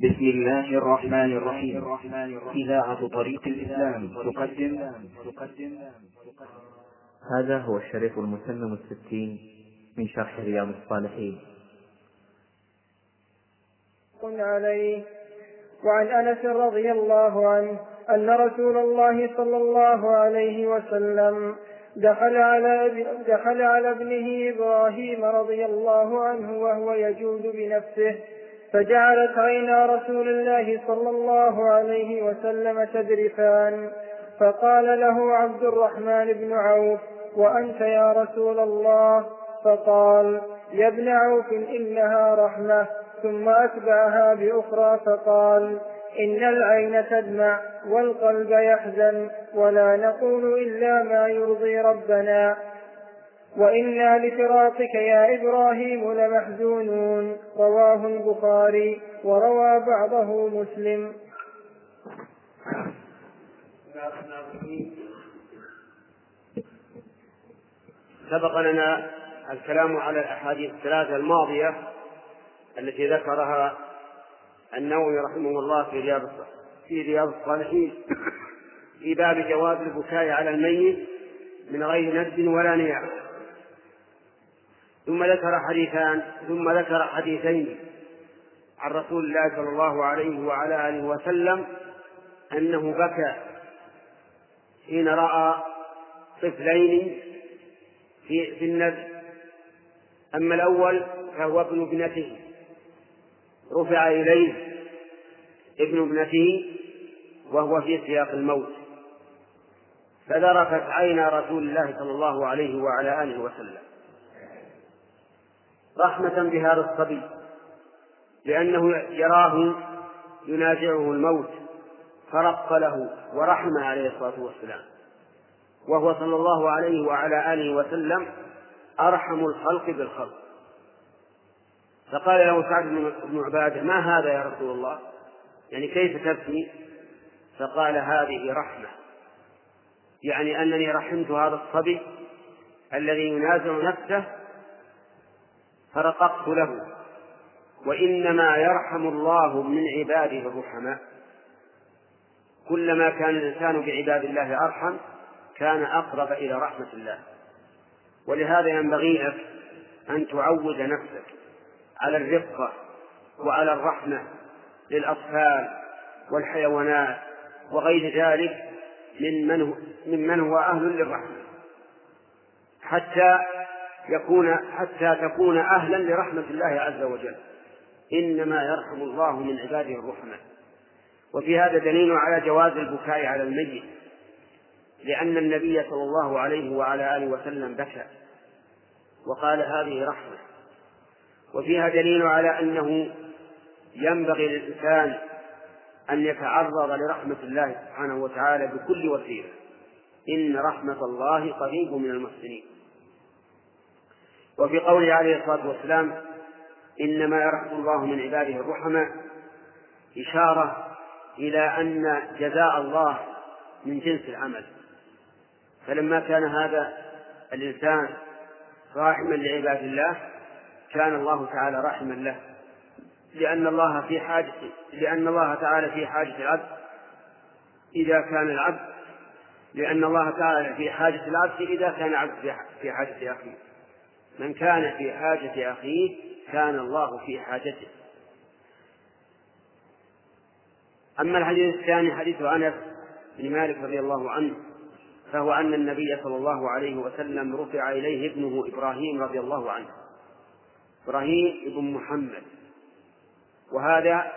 بسم الله الرحمن الرحيم. إذاعة طريق الإسلام تقدم. هذا هو الشريط المتمم الستين من شرح رياض الصالحين. عليه وعن أنس رضي الله عنه أن رسول الله صلى الله عليه وسلم دخل على دخل على ابنه إبراهيم رضي الله عنه وهو يجود بنفسه فجعلت عينا رسول الله صلى الله عليه وسلم تذرفان فقال له عبد الرحمن بن عوف وأنت يا رسول الله؟ فقال يا ابن عوف إنها رحمة. ثم أتبعها بأخرى فقال إن العين تدمع والقلب يحزن ولا نقول إلا ما يرضي ربنا. وإنا لفراقك يا إبراهيم لمحزونون. رواه البخاري وروى بعضه مسلم. سبق لنا الكلام على الأحاديث الثلاثة الماضية التي ذكرها النووي رحمه الله في رياض في رياض الصالحين في باب جواز البكاء على الميت من غير ند ولا نياح ثم ذكر حديثان ثم ذكر حديثين عن رسول الله صلى الله عليه وعلى آله وسلم أنه بكى حين رأى طفلين في في النذر. أما الأول فهو ابن ابنته. رفع إليه ابن ابنته وهو في سياق الموت. فذرفت عينا رسول الله صلى الله عليه وعلى آله وسلم. رحمة بهذا الصبي لأنه يراه ينازعه الموت فرق له ورحم عليه الصلاة والسلام. وهو صلى الله عليه وعلى آله وسلم أرحم الخلق بالخلق. فقال له سعد بن عبادة ما هذا يا رسول الله؟ يعني كيف تبكي؟ فقال هذه رحمة. يعني أنني رحمت هذا الصبي الذي ينازع نفسه فرققت له. وإنما يرحم الله من عباده الرحماء كلما كان الإنسان بعباد الله أرحم كان أقرب إلى رحمة الله. ولهذا ينبغي لك أن تعود نفسك على الرقة وعلى الرحمة للأطفال والحيوانات وغير ذلك من من هو, ممن هو أهل للرحمة. حتى يكون حتى تكون أهلا لرحمة الله عز وجل. إنما يرحم الله من عباده الرحمة وفي هذا دليل على جواز البكاء على الميت لأن النبي صلى الله عليه وعلى آله وسلم بكى وقال هذه رحمة. وفيها دليل على أنه ينبغي للإنسان أن يتعرض لرحمة الله سبحانه وتعالى بكل وسيلة. إن رحمة الله قريب من المحسنين. وفي قوله عليه الصلاة والسلام إنما يرحم الله من عباده الرحماء إشارة إلى أن جزاء الله من جنس العمل. فلما كان هذا الإنسان راحما لعباد الله كان الله تعالى رحما له. لأن الله في حاجة لأن الله تعالى في حاجة العبد. إذا كان العبد لأن الله تعالى في حاجة العبد إذا كان العبد في حاجة أخيه. من كان في حاجة أخيه كان الله في حاجته. أما الحديث الثاني حديث أنس بن مالك رضي الله عنه فهو أن النبي صلى الله عليه وسلم رفع إليه ابنه إبراهيم رضي الله عنه. إبراهيم ابن محمد. وهذا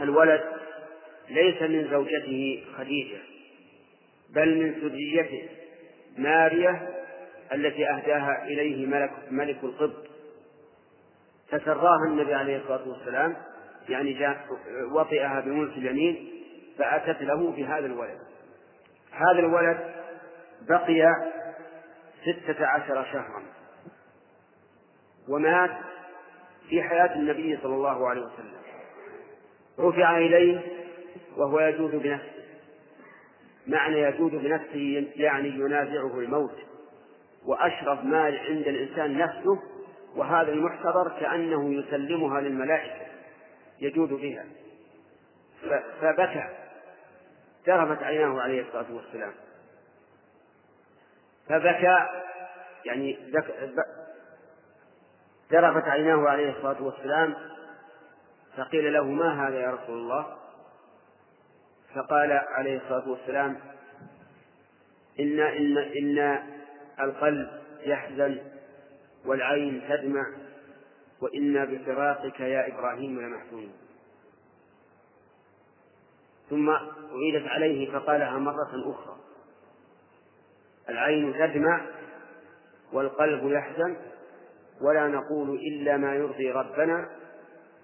الولد ليس من زوجته خديجة بل من سريته مارية التي أهداها إليه ملك, ملك القبط. فسراها النبي عليه الصلاة والسلام يعني جاء وطئها بملك اليمين فأتت له بهذا الولد. هذا الولد بقي ستة عشر شهرا. ومات في حياة النبي صلى الله عليه وسلم. رفع إليه وهو يجود بنفسه. معنى يجود بنفسه يعني ينازعه الموت. وأشرف ما عند الإنسان نفسه وهذا المحتضر كأنه يسلمها للملائكة يجود بها. فبكى ذرفت عيناه عليه الصلاة والسلام. فبكى يعني ذرفت عيناه عليه الصلاة والسلام. فقيل له ما هذا يا رسول الله؟ فقال عليه الصلاة والسلام إن إن إن القلب يحزن والعين تدمع وإنا بفراقك يا إبراهيم لمحزونون ثم أعيدت عليه فقالها مرة أخرى. العين تدمع والقلب يحزن ولا نقول إلا ما يرضي ربنا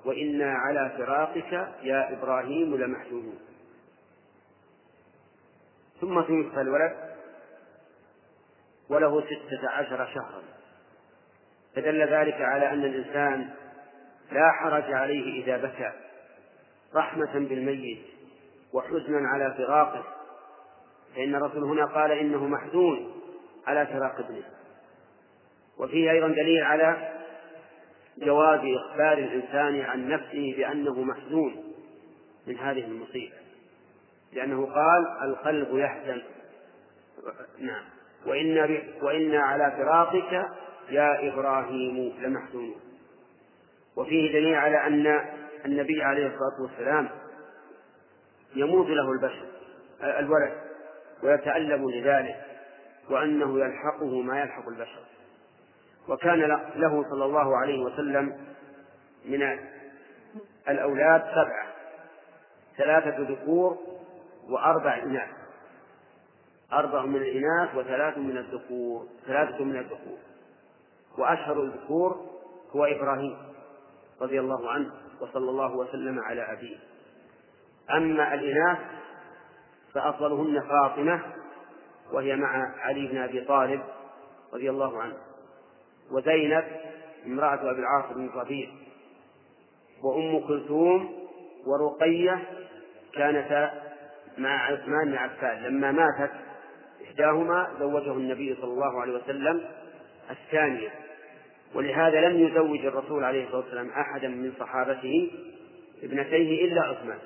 وإنا على فراقك يا إبراهيم لمحزونون. ثم توفى الولد وله ستة عشر شهرا. فدل ذلك على أن الإنسان لا حرج عليه إذا بكى رحمة بالميت وحزنا على فراقه. فإن الرسول هنا قال إنه محزون على فراق ابنه. وفيه أيضا دليل على جواز إخبار الإنسان عن نفسه بأنه محزون من هذه المصيبة لأنه قال القلب يحزن. نعم. وإنا, وإنا على فراقك يا إبراهيم لمحزونون وفيه دليل على أن النبي عليه الصلاة والسلام يموت له البشر الولد ويتألم لذلك وأنه يلحقه ما يلحق البشر. وكان له صلى الله عليه وسلم من الأولاد سبعة ثلاثة ذكور وأربع إناث. أربع من الإناث وثلاث من الذكور ثلاثة من الذكور. وأشهر الذكور هو إبراهيم رضي الله عنه وصلى الله وسلم على أبيه. أما الإناث فأفضلهن فاطمة وهي مع علي بن أبي طالب رضي الله عنه. وزينب امرأة أبي العاص بن ربيع وأم كلثوم ورقية كانتا مع عثمان بن عفان. لما ماتت إحداهما زوجه النبي صلى الله عليه وسلم الثانية ولهذا لم يزوج الرسول عليه الصلاة والسلام أحدا من صحابته ابنتيه إلا عثمان.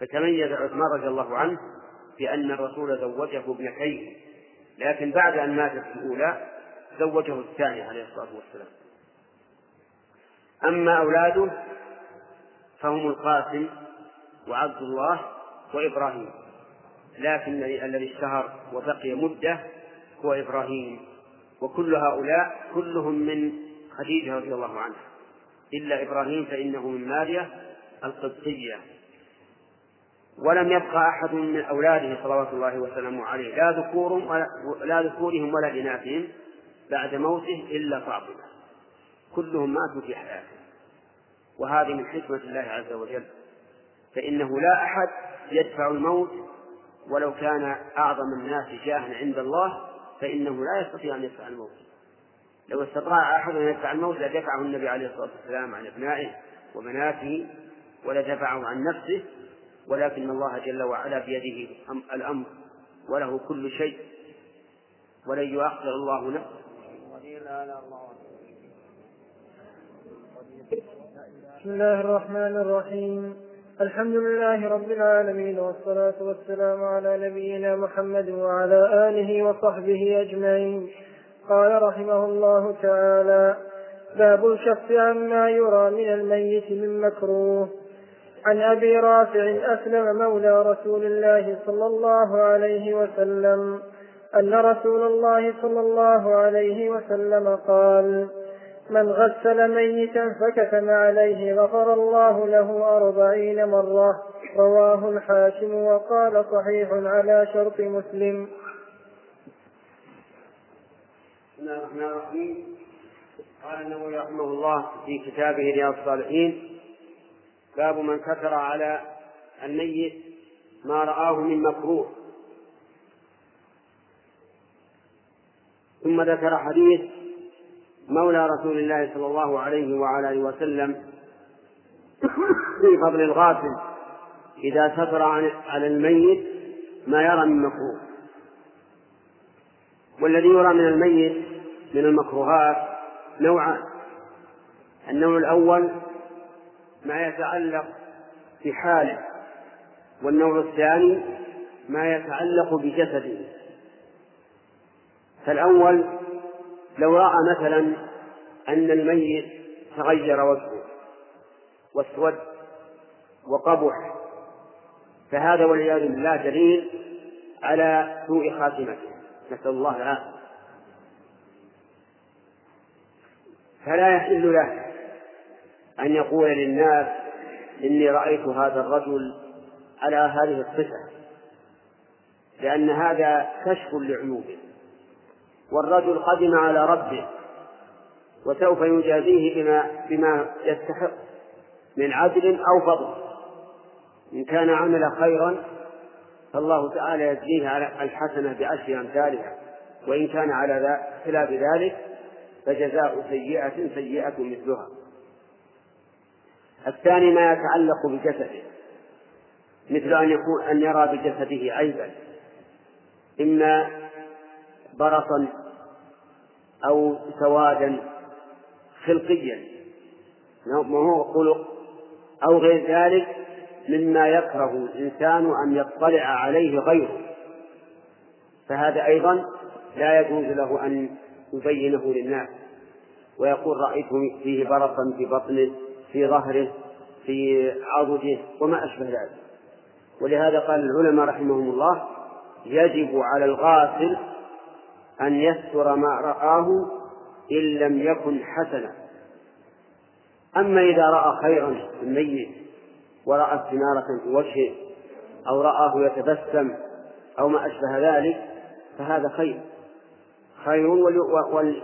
فتميز عثمان رضي الله عنه بأن الرسول زوجه ابنتيه لكن بعد أن ماتت الأولى زوجه الثانية عليه الصلاة والسلام. أما أولاده فهم القاسم وعبد الله وإبراهيم. لكن الذي اشتهر وبقي مدة هو إبراهيم. وكل هؤلاء كلهم من خديجة رضي الله عنها. إلا إبراهيم فإنه من ماريا القبطية. ولم يبقى أحد من أولاده صلوات الله وسلامه عليه. لا ذكورهم ولا لا ذكورهم ولا إناثهم بعد موته إلا فاطمة. كلهم ماتوا في حياته. وهذه من حكمة الله عز وجل. فإنه لا أحد يدفع الموت ولو كان أعظم الناس جاها عند الله فإنه لا يستطيع أن يدفع الموت. لو استطاع أحد أن يدفع الموت لدفعه النبي عليه الصلاة والسلام عن أبنائه وبناته ولدفعه عن نفسه ولكن الله جل وعلا بيده الأمر وله كل شيء ولن يؤخر الله نفسه. بسم الله الرحمن الرحيم. الحمد لله رب العالمين والصلاة والسلام على نبينا محمد وعلى آله وصحبه أجمعين. قال رحمه الله تعالى باب الكف عما يرى من الميت من مكروه. عن أبي رافع أسلم مولى رسول الله صلى الله عليه وسلم أن رسول الله صلى الله عليه وسلم قال من غسل ميتا فكتم عليه غفر الله له أربعين مرة. رواه الحاكم وقال صحيح على شرط مسلم. بسم الله الرحمن الرحيم. قال النووي رحمه الله في كتابه رياض الصالحين باب من كثر على الميت ما رآه من مكروه. ثم ذكر حديث مولى رسول الله صلى الله عليه وعلى آله وسلم في فضل الغافل إذا ستر على الميت ما يرى من مكروه. والذي يرى من الميت من المكروهات نوعان. النوع الأول ما يتعلق بحاله والنوع الثاني ما يتعلق بجسده. فالأول لو رأى مثلا أن الميت تغير وجهه واسود وقبح فهذا والعياذ بالله دليل على سوء خاتمته. نسأل الله العافية. فلا يحل له أن يقول للناس إني رأيت هذا الرجل على هذه الصفة لأن هذا كشف لعيوبه. والرجل قدم على ربه وسوف يجازيه بما بما يستحق من عدل أو فضل. إن كان عمل خيرا فالله تعالى يجزيه على الحسنة بعشر أمثالها وإن كان على خلاف ذلك فجزاء سيئة سيئة مثلها. الثاني ما يتعلق بجسده مثل أن يكون أن يرى بجسده عيبا. إما برصا أو سوادا خلقيا. ما هو خلق أو غير ذلك مما يكره الإنسان أن يطلع عليه غيره. فهذا أيضا لا يجوز له أن يبينه للناس ويقول رأيت فيه برصا في بطنه في ظهره في عضده وما أشبه ذلك. ولهذا قال العلماء رحمهم الله يجب على الغاسل أن يستر ما رآه إن لم يكن حسنا. أما إذا رأى خيرا في الميت ورأى استنارة في وجهه أو رآه يتبسم أو ما أشبه ذلك فهذا خير. خير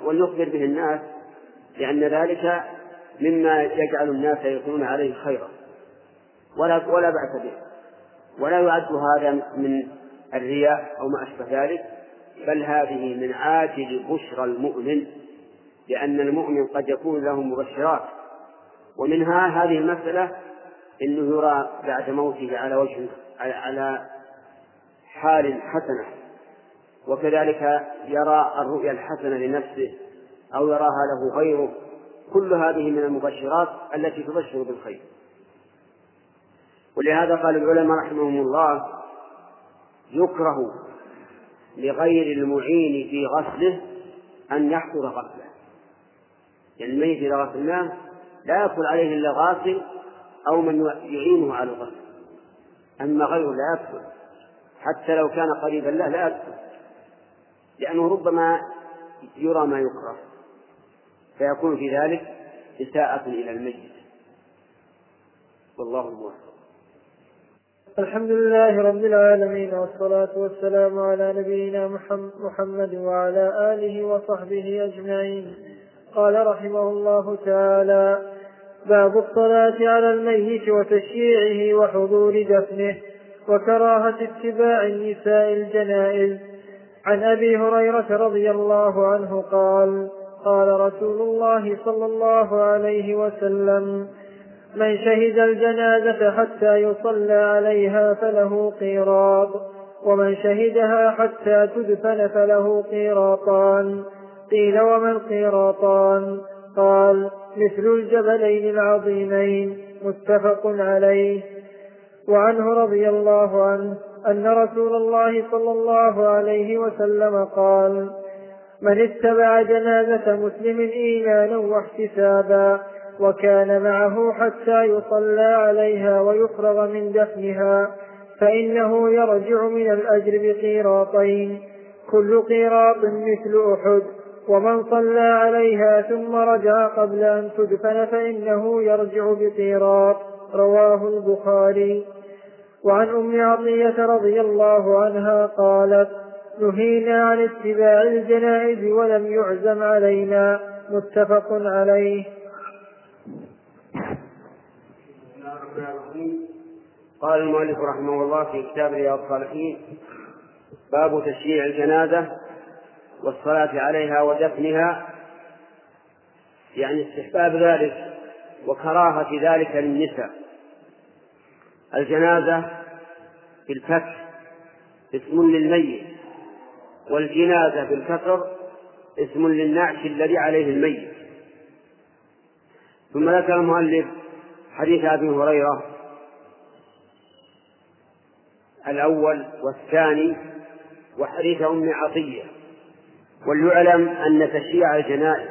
وليخبر به الناس لأن ذلك مما يجعل الناس يكونون عليه خيرا. ولا ولا بأس به. ولا يعد هذا من الرياء أو ما أشبه ذلك. بل هذه من عاجل بشرى المؤمن لأن المؤمن قد يكون له مبشرات. ومنها هذه المسألة أنه يرى بعد موته على وجه على حال حسنة وكذلك يرى الرؤيا الحسنة لنفسه أو يراها له غيره. كل هذه من المبشرات التي تبشر بالخير. ولهذا قال العلماء رحمهم الله يكره لغير المعين في غسله أن يحضر غسله. يعني الميت إذا غسلناه لا يدخل عليه إلا غاسل أو من يعينه على الغسل. أما غيره لا يدخل. حتى لو كان قريبا له لا يدخل. لأنه ربما يرى ما يكره. فيكون في ذلك إساءة إلى الميت. والله الموفق الحمد لله رب العالمين والصلاة والسلام على نبينا محمد وعلى آله وصحبه أجمعين. قال رحمه الله تعالى باب الصلاة على الميت وتشييعه وحضور دفنه وكراهة اتباع النساء الجنائز. عن أبي هريرة رضي الله عنه قال قال رسول الله صلى الله عليه وسلم من شهد الجنازة حتى يصلى عليها فله قيراط ومن شهدها حتى تدفن فله قيراطان. قيل وما القيراطان قال مثل الجبلين العظيمين متفق عليه. وعنه رضي الله عنه أن رسول الله صلى الله عليه وسلم قال من اتبع جنازة مسلم إيمانا واحتسابا وكان معه حتى يصلى عليها ويفرغ من دفنها فإنه يرجع من الأجر بقيراطين. كل قيراط مثل أحد ومن صلى عليها ثم رجع قبل أن تدفن فإنه يرجع بقيراط. رواه البخاري. وعن أم عطية رضي الله عنها قالت نهينا عن اتباع الجنائز ولم يعزم علينا. متفق عليه. قال المؤلف رحمه الله في كتاب رياض الصالحين باب تشييع الجنازة والصلاة عليها ودفنها يعني استحباب ذلك وكراهة ذلك للنساء. الجنازة بالفتح اسم للميت والجنازة بالكسر اسم للنعش الذي عليه الميت. ثم ذكر المؤلف حديث أبي هريرة الأول والثاني وحديث أم عطية. وليعلم أن تشييع الجنائز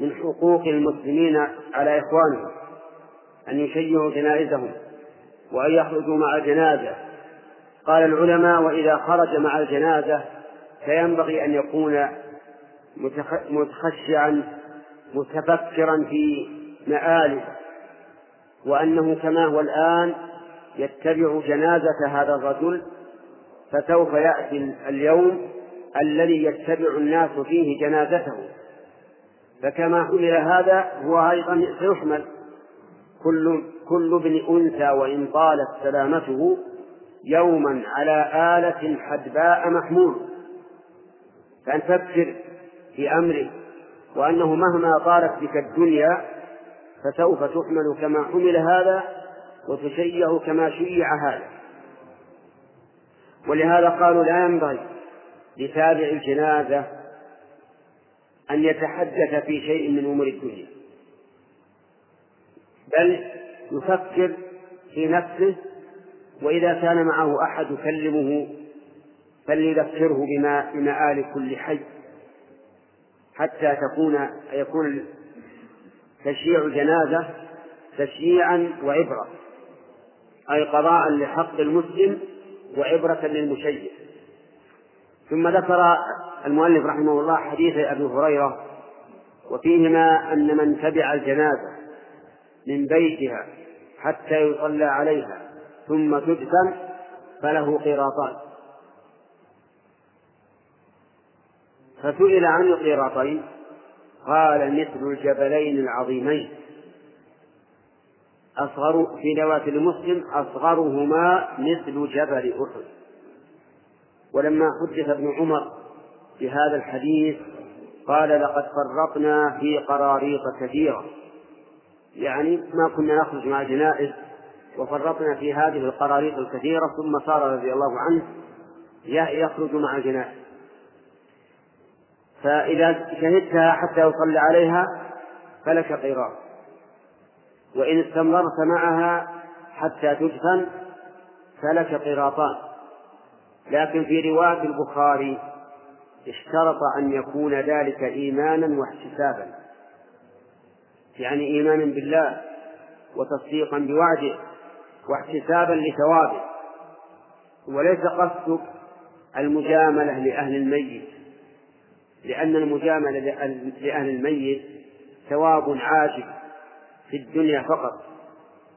من حقوق المسلمين على إخوانهم أن يشيعوا جنائزهم وأن يخرجوا مع الجنازة. قال العلماء وإذا خرج مع الجنازة فينبغي أن يكون متخشعا متفكرا في مآله. وأنه كما هو الآن يتبع جنازة هذا الرجل فسوف يأتي اليوم الذي يتبع الناس فيه جنازته. فكما حمل هذا هو أيضا سيحمل. كل كل ابن أنثى وإن طالت سلامته يوما على آلة حدباء محمول. فأن تفكر في أمره وأنه مهما طالت بك الدنيا فسوف تحمل كما حمل هذا وتشيع كما شيع هذا. ولهذا قالوا لا ينبغي لتابع الجنازة أن يتحدث في شيء من أمور الدنيا بل يفكر في نفسه وإذا كان معه أحد يكلمه فليذكره بما بمآل كل حي حتى تكون يكون تشييع جنازة تشييعا وعبرة أي قضاء لحق المسلم وعبرة للمشيع. ثم ذكر المؤلف رحمه الله حديث أبي هريرة وفيهما أن من تبع الجنازة من بيتها حتى يصلى عليها ثم تدفن فله قيراطان فسئل عن القيراطين قال مثل الجبلين العظيمين. أصغر في رواية لمسلم أصغرهما مثل جبل أحد. ولما حدث ابن عمر بهذا الحديث قال لقد فرطنا في قراريط كثيرة. يعني ما كنا نخرج مع الجنائز وفرطنا في هذه القراريط الكثيرة ثم صار رضي الله عنه يخرج مع الجنائز فإذا شهدتها حتى يصلي عليها فلك قيراط. وإن استمررت معها حتى تدفن فلك قيراطان. لكن في رواية البخاري اشترط أن يكون ذلك إيمانا واحتسابا. يعني إيمانا بالله وتصديقا بوعده واحتسابا لثوابه. وليس قصدك المجاملة لأهل الميت. لأن المجاملة لأهل الميت ثواب عاجل في الدنيا فقط.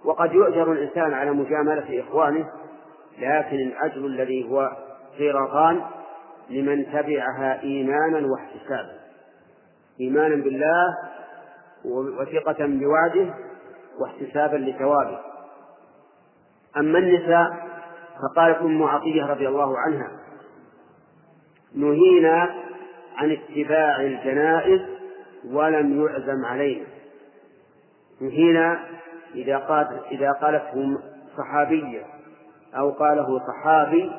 وقد يؤجر الإنسان على مجاملة إخوانه لكن الأجر الذي هو قيراطان لمن تبعها إيمانا واحتسابا. إيمانا بالله وثقة بوعده واحتسابا لثوابه. أما النساء فقالت أم عطية رضي الله عنها نهينا عن اتباع الجنائز ولم يعزم علينا نهينا إذا قالت إذا قالته صحابية أو قاله صحابي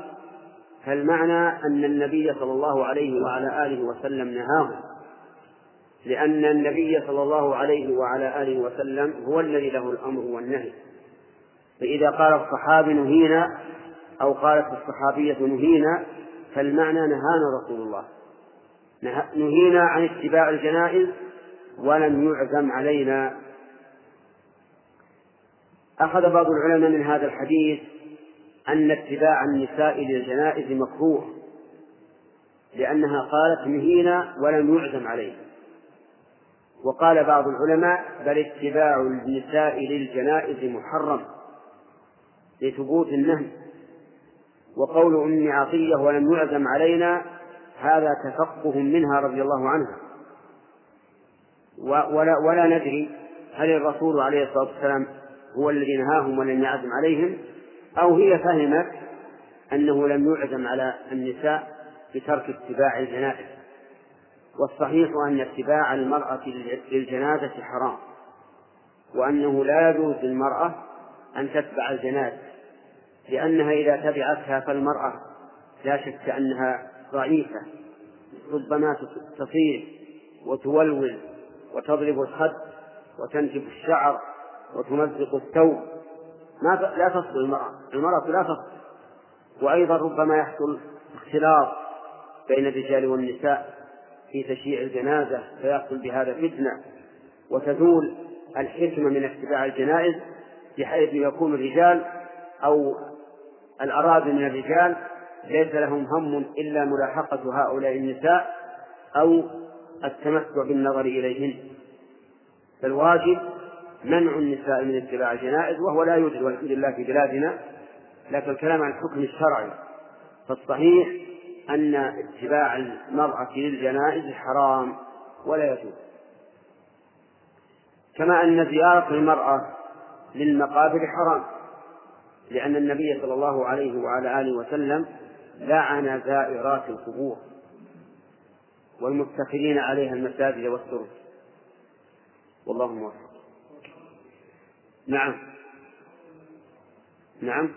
فالمعنى أن النبي صلى الله عليه وعلى آله وسلم نهاهم. لأن النبي صلى الله عليه وعلى آله وسلم هو الذي له الأمر والنهي. فإذا قال الصحابي نهينا أو قالت الصحابية نهينا فالمعنى نهانا رسول الله. نهينا عن اتباع الجنائز ولم يعزم علينا. أخذ بعض العلماء من هذا الحديث أن اتباع النساء للجنائز مكروه لأنها قالت نهينا ولم يعزم علينا. وقال بعض العلماء بل اتباع النساء للجنائز محرم لثبوت النهي. وقول أم عطية ولم يعزم علينا هذا تفقه منها رضي الله عنها. ولا, ولا ندري هل الرسول عليه الصلاة والسلام هو الذي نهاهم ولم يعزم عليهم أو هي فهمت أنه لم يعزم على النساء بترك اتباع الجنائز والصحيح أن اتباع المرأة للجنازة حرام وأنه لا يجوز للمرأة أن تتبع الجنازة لأنها إذا تبعتها فالمرأة لا شك أنها ضعيفة. ربما تصيح وتولول وتضرب الخد وتنتف الشعر وتمزق الثوب. ما لا تصل المرأة المرأة لا تصل. وأيضا ربما يحصل اختلاط بين الرجال والنساء في تشييع الجنازة فيحصل بهذا فتنة. وتزول الحكمة من اتباع الجنائز بحيث يكون الرجال أو الأراضي من الرجال ليس لهم هم إلا ملاحقة هؤلاء النساء أو التمتع بالنظر إليهن. فالواجب منع النساء من اتباع الجنائز وهو لا يوجد والحمد لله في بلادنا لكن الكلام عن الحكم الشرعي. فالصحيح أن اتباع المرأة للجنائز حرام ولا يجوز. كما أن زيارة المرأة للمقابر حرام لأن النبي صلى الله عليه وعلى آله وسلم لعن زائرات القبور والمتخذين عليها المساجد والسرج. والله موفق. نعم. نعم.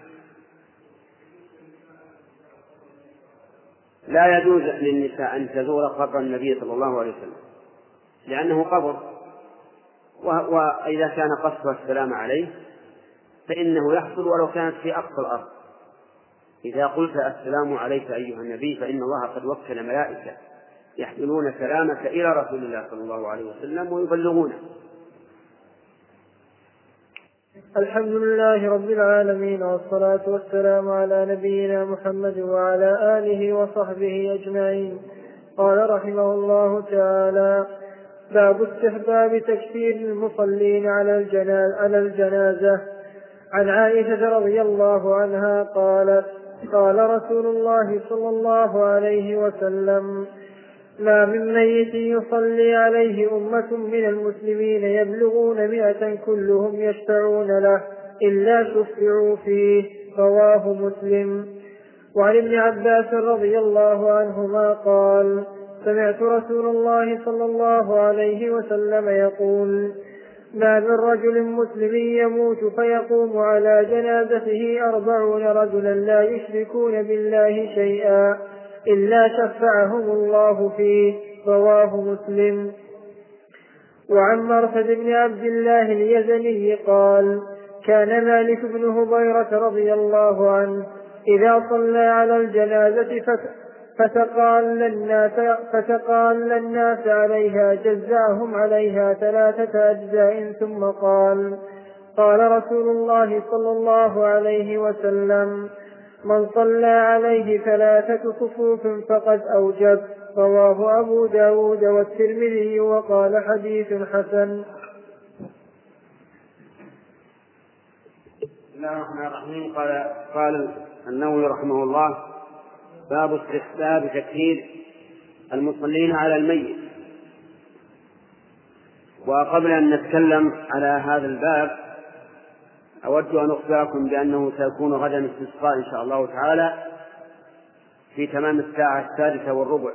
لا يجوز للنساء أن تزور قبر النبي صلى الله عليه وسلم لأنه قبر. وإذا كان قصدها السلام عليه فإنه يحصل ولو كانت في أقصى الأرض. إذا قلت السلام عليك أيها النبي فإن الله قد وكل ملائكة يحملون كلامك إلى رسول الله صلى الله عليه وسلم ويبلغونه. الحمد لله رب العالمين والصلاة والسلام على نبينا محمد وعلى آله وصحبه أجمعين. قال رحمه الله تعالى باب استحباب تكفير المصلين على الجنازة, على الجنازة. عن عائشة رضي الله عنها قالت قال رسول الله صلى الله عليه وسلم ما من ميت يصلي عليه أمة من المسلمين يبلغون مئة كلهم يشفعون له إلا شفعوا فيه. رواه مسلم. وعن ابن عباس رضي الله عنهما قال سمعت رسول الله صلى الله عليه وسلم يقول ما من رجل مسلم يموت فيقوم على جنازته أربعون رجلا لا يشركون بالله شيئا إلا شفعهم الله فيه رواه مسلم. وعن مرثد بن عبد الله اليزني قال كان مالك بن هبيرة رضي الله عنه إذا صلى على الجنازة فتقال الناس فتقال الناس عليها جزعهم عليها ثلاثة أجزاء ثم قال قال رسول الله صلى الله عليه وسلم من صلى عليه ثلاثة صفوف فقد أوجب. رواه أبو داود والترمذي وقال حديث حسن. بسم الله الرحمن الرحيم. قال قال النووي رحمه الله باب استحباب تكفير المصلين على الميت. وقبل أن نتكلم على هذا الباب أود أن أخبركم بأنه سيكون غدا استسقاء إن شاء الله تعالى في تمام الساعة السادسة والربع.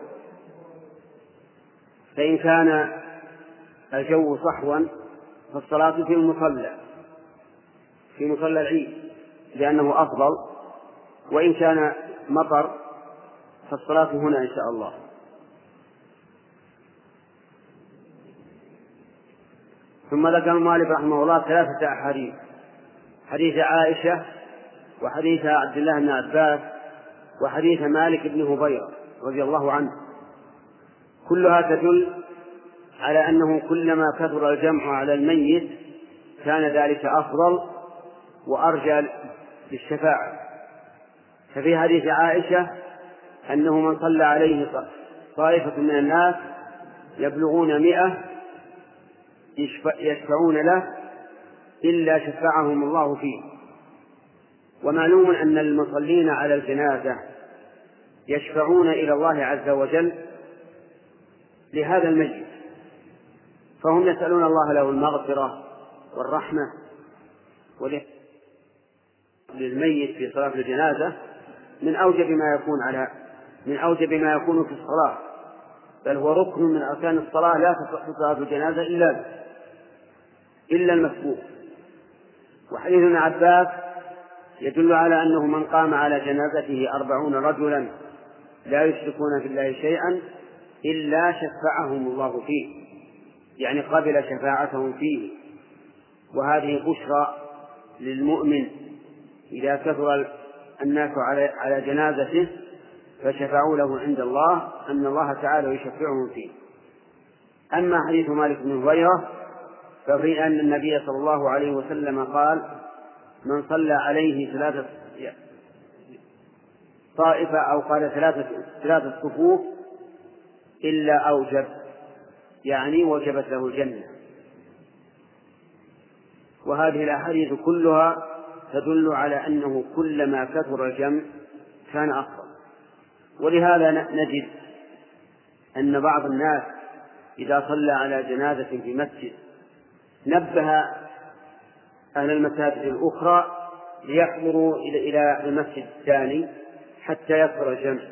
فإن كان الجو صحوا فالصلاة في المصلى في مصلى العيد لأنه أفضل. وإن كان مطر فالصلاة هنا إن شاء الله. ثم ذكر المؤلف رحمه الله ثلاثة أحاديث. حديث عائشة وحديث عبد الله بن عباس وحديث مالك بن هبيرة رضي الله عنه. كلها تدل على أنه كلما كثر الجمع على الميت كان ذلك أفضل وأرجى للشفاعة. ففي حديث عائشة أنه من صلى عليه طائفة من الناس يبلغون مئة يشفعون له إلا شفعهم الله فيه. ومعلوم أن المصلين على الجنازة يشفعون إلى الله عز وجل لهذا الميت فهم يسألون الله له المغفرة والرحمة للميت في صلاة الجنازة من أوجب ما يكون على من أوجب ما يكون في الصلاة بل هو ركن من أركان الصلاة لا تصح صلاة الجنازة إلا إلا المسبوق وحديث ابن عباس يدل على أنه من قام على جنازته أربعون رجلا لا يشركون في الله شيئا إلا شفعهم الله فيه يعني قبل شفاعتهم فيه. وهذه بشرى للمؤمن إذا كثر الناس على على جنازته فشفعوا له عند الله أن الله تعالى يشفعهم فيه. أما حديث مالك بن هريرة ففي أن النبي صلى الله عليه وسلم قال من صلى عليه ثلاثة طائفة أو قال ثلاثة ثلاثة صفوف إلا أوجب يعني وجبت له الجنة. وهذه الأحاديث كلها تدل على أنه كلما كثر الجمع كان أفضل ولهذا نجد أن بعض الناس إذا صلى على جنازة في مسجد نبه أهل المساجد الأخرى ليحضروا إلى المسجد الثاني حتى يكثر الجمع.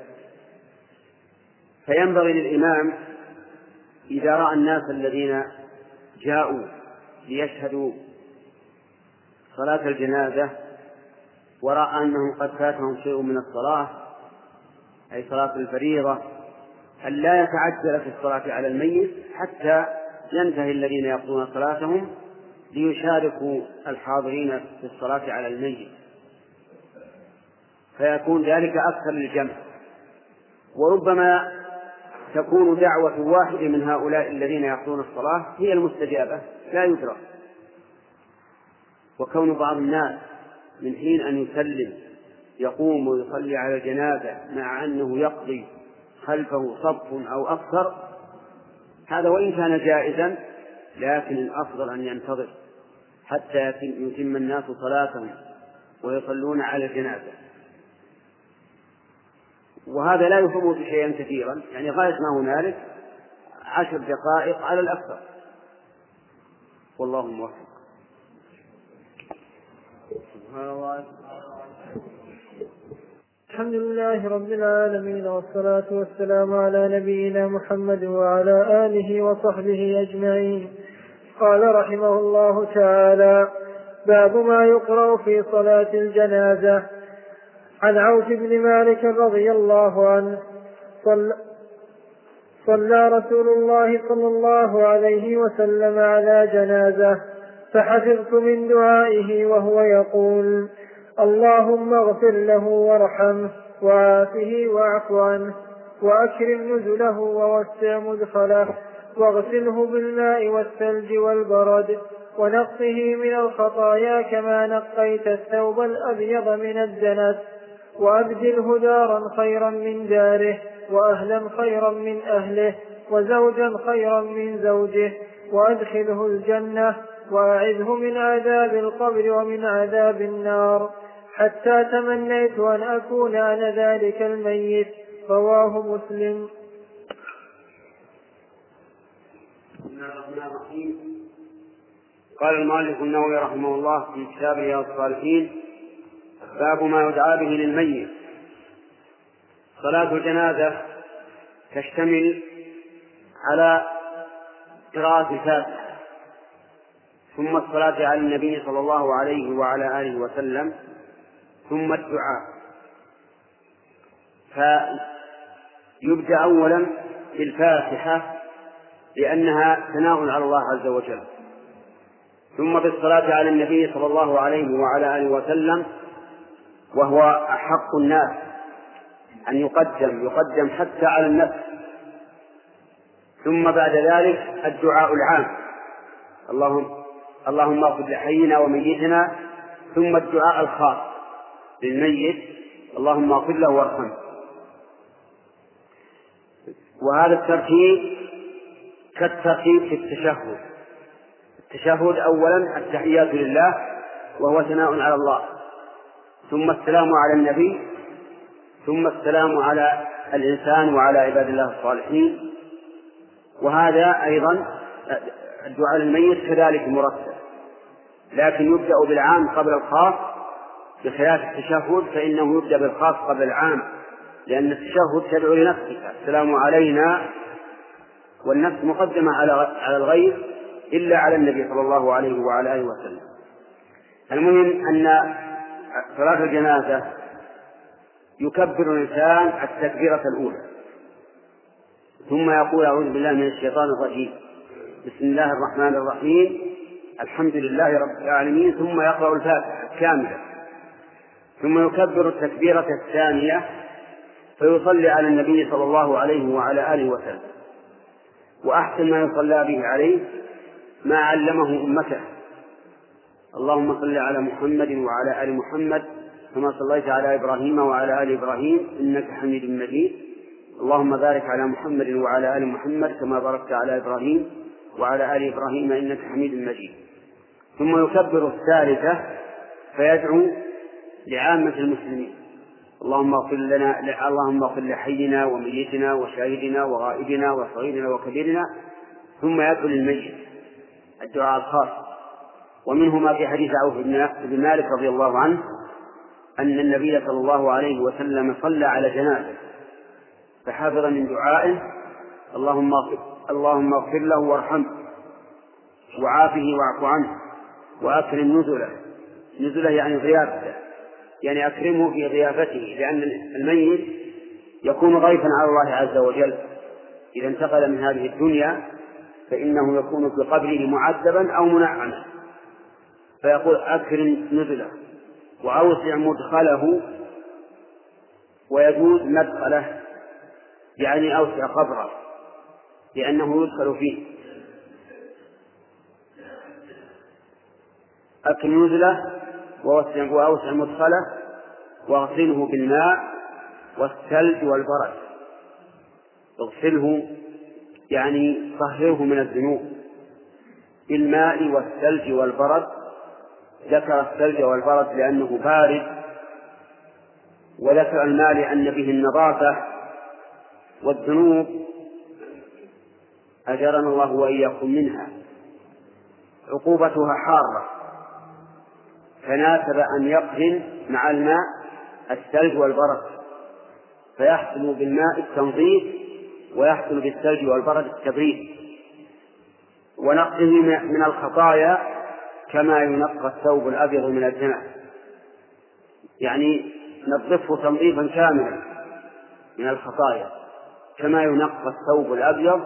فينبغي للإمام إذا رأى الناس الذين جاءوا ليشهدوا صلاة الجنازة ورأى أنهم قد فاتهم شيء من الصلاة أي صلاة الفريضة أن لا يتعجل في الصلاة على الميت حتى ينتهي الذين يقضون صلاتهم ليشاركوا الحاضرين في الصلاة على الميت. فيكون ذلك أكثر للجمع. وربما تكون دعوة واحد من هؤلاء الذين يقضون الصلاة هي المستجابة لا يدرك. وكون بعض الناس من حين أن يسلم يقوم ويصلي على الجنازة مع أنه يقضي خلفه صف أو أكثر هذا وإن كان جائزا لكن الأفضل أن ينتظر حتى يتم الناس صلاتهم ويصلون على الجنازة وهذا لا يفوت شيئا كثيرا يعني غاية ما هنالك عشر دقائق على الأكثر. والله موفق. الحمد لله رب العالمين والصلاة والسلام على نبينا محمد وعلى آله وصحبه أجمعين. قال رحمه الله تعالى باب ما يقرأ في صلاة الجنازة. عن عوف بن مالك رضي الله عنه صلى صلى رسول الله صلى الله عليه وسلم على جنازة فحفظت من دعائه وهو يقول اللهم اغفر له وارحمه وعافه واعف عنه وأكرم نزله ووسع مدخله واغسله بالماء والثلج والبرد ونقه من الخطايا كما نقيت الثوب الأبيض من الدنس وأبدله دارا خيرا من داره وأهلا خيرا من أهله وزوجا خيرا من زوجه وأدخله الجنة وأعذه من عذاب القبر ومن عذاب النار. حتى تمنيت أن أكون أنا ذلك الميت. رواه مسلم. قال المؤلف النووي رحمه الله في كتابه الصالحين باب ما يدعى به للميت. صلاة الجنازة تشتمل على قراءة الفاتحة ثم الصلاة على النبي صلى الله عليه وعلى آله وسلم. ثم الدعاء. فيبدأ أولا بالفاتحة لأنها ثناء على الله عز وجل. ثم بالصلاة على النبي صلى الله عليه وعلى آله وسلم وهو أحق الناس أن يقدم يقدم حتى على النفس. ثم بعد ذلك الدعاء العام. اللهم اللهم اغفر لحينا وميتنا. ثم الدعاء الخاص. للميت. اللهم اغفر له وارحمه. وهذا الترتيب كالترتيب في التشهد. التشهد أولا التحيات لله وهو ثناء على الله. ثم السلام على النبي ثم السلام على الإنسان وعلى عباد الله الصالحين. وهذا أيضا الدعاء للميت كذلك مرتب. لكن يبدأ بالعام قبل الخاص بخلاف التشهد فإنه يبدأ بالخاص قبل العام لأن التشهد تدعو لنفسك السلام علينا والنفس مقدمة على على الغير إلا على النبي صلى الله عليه وعلى آله وسلم. المهم أن صلاة الجنازة يكبر الإنسان التكبيرة الأولى. ثم يقول أعوذ بالله من الشيطان الرجيم. بسم الله الرحمن الرحيم. الحمد لله رب العالمين. ثم يقرأ الفاتحة كاملة. ثم يكبر التكبيرة الثانية فيصلي على النبي صلى الله عليه وعلى آله وسلم. وأحسن ما يصلى به عليه ما علمه أمته. اللهم صل على محمد وعلى آل محمد كما صليت على إبراهيم وعلى آل إبراهيم إنك حميد مجيد. اللهم بارك على محمد وعلى آل محمد كما باركت على إبراهيم وعلى آل إبراهيم إنك حميد مجيد. ثم يكبر الثالثة فيدعو لعامة المسلمين. اللهم اغفر لنا اللهم اغفر لحينا وميتنا وشاهدنا وغائبنا وصغيرنا وكبيرنا ثم يدعو للميت الدعاء الخاص. ومنه ما في حديث عوف بن مالك رضي الله عنه أن النبي صلى الله عليه وسلم صلى على جنازة. فحفظ من دعائه. اللهم اغفر اللهم اغفر له وارحمه. وعافه واعف عنه. وأكرم نزله. نزله يعني ضيافته يعني أكرمه في ضيافته لأن الميت يكون ضيفا على الله عز وجل. إذا انتقل من هذه الدنيا فإنه يكون في قبره معذبا أو منعما. فيقول أكرم نزله وأوسع مدخله ويجوز مدخله يعني أوسع قبره لأنه يدخل فيه. أكرم نزله ووسع وأوسع مدخله واغسله بالماء والثلج والبرد. اغسله يعني طهره من الذنوب. بالماء والثلج والبرد ذكر الثلج والبرد لأنه بارد وذكر الماء لأن به النظافة والذنوب. أجرنا الله وإياكم منها. عقوبتها حارة. فناسب أن يقرن مع الماء الثلج والبرد فيحصل بالماء التنظيف ويحصل بالثلج والبرد التبريد. ونقه من الخطايا كما ينقى الثوب الأبيض من الدنس يعني نظفه تنظيفا كاملا من الخطايا كما ينقى الثوب الأبيض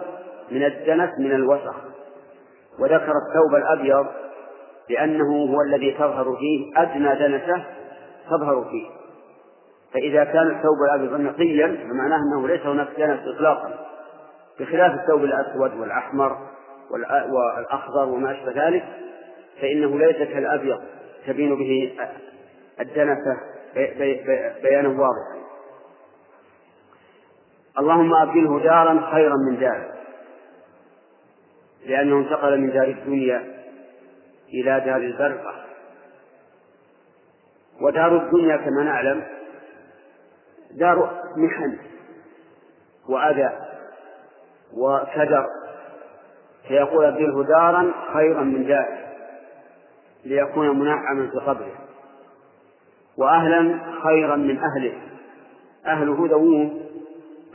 من الدنس من الوسخ. وذكر الثوب الأبيض لأنه هو الذي تظهر فيه أدنى دنسة تظهر فيه. فإذا كان الثوب الأبيض نقيا فمعناه أنه ليس هناك دنس إطلاقا. بخلاف الثوب الأسود والأحمر والأخضر وما أشبه ذلك فإنه ليس كالأبيض تبين به الدنسة بيانا واضحا. اللهم أبدله دارا خيرا من داره لأنه انتقل من دار الدنيا إلى دار البرقة. ودار الدنيا كما نعلم دار محن وأذى وكدر فيقول أبدله دارا خيرا من داره ليكون منعما في قبره وأهلا خيرا من أهله. أهله ذووه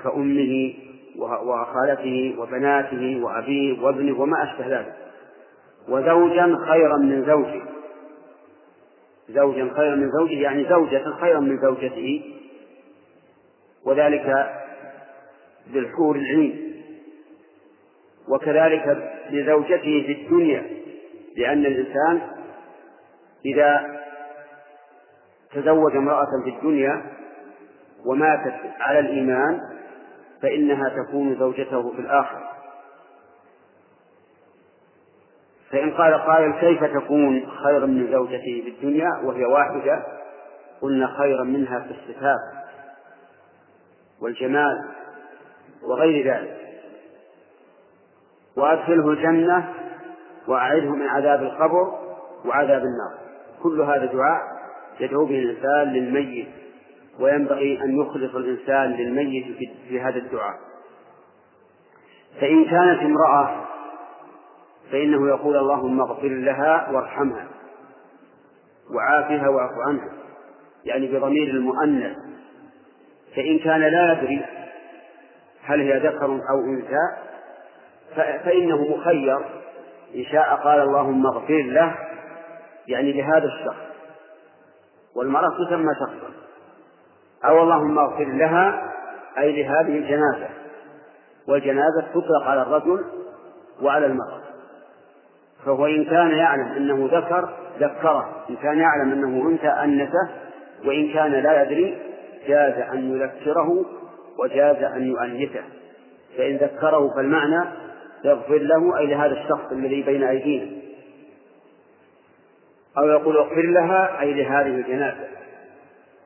كأمه وخالته وبناته وأبيه وابنه وما أشبه ذلك. وزوجا خيرا من زوجه. زوجا خيرا من زوجه يعني زوجة خيرا من زوجته وذلك بالحور العين. وكذلك لزوجته في الدنيا لأن الإنسان إذا تزوج امرأة في الدنيا وماتت على الإيمان فإنها تكون زوجته في الآخرة. فإن قال قائل كيف تكون خيرا من زوجته في الدنيا وهي واحدة قلنا خيرا منها في الصفات والجمال وغير ذلك. وأدخله الجنة وأعذه من عذاب القبر وعذاب النار. كل هذا دعاء يدعو به الإنسان للميت وينبغي أن يخلص الإنسان للميت في هذا الدعاء. فإن كانت امرأة فإنه يقول اللهم اغفر لها وارحمها وعافها واعف عنها. يعني بضمير المؤنث. فإن كان لا يدري هل هي ذكر أو أنثى فإنه مخير. إن شاء قال اللهم اغفر له يعني لهذا الشخص. والمرأة تسمى شخصا. أو اللهم اغفر لها أي لهذه الجنازة. والجنازة تطلق على الرجل وعلى المرأة. فهو إن كان يعلم أنه ذكر ذكره. إن كان يعلم أنه أنثى أنثه. وإن كان لا يدري جاز أن يذكره وجاز أن يؤنثه. فإن ذكره فالمعنى يغفر له أي لهذا الشخص الذي بين أيدينا. أو يقول اغفر لها أي لهذه الجنازة.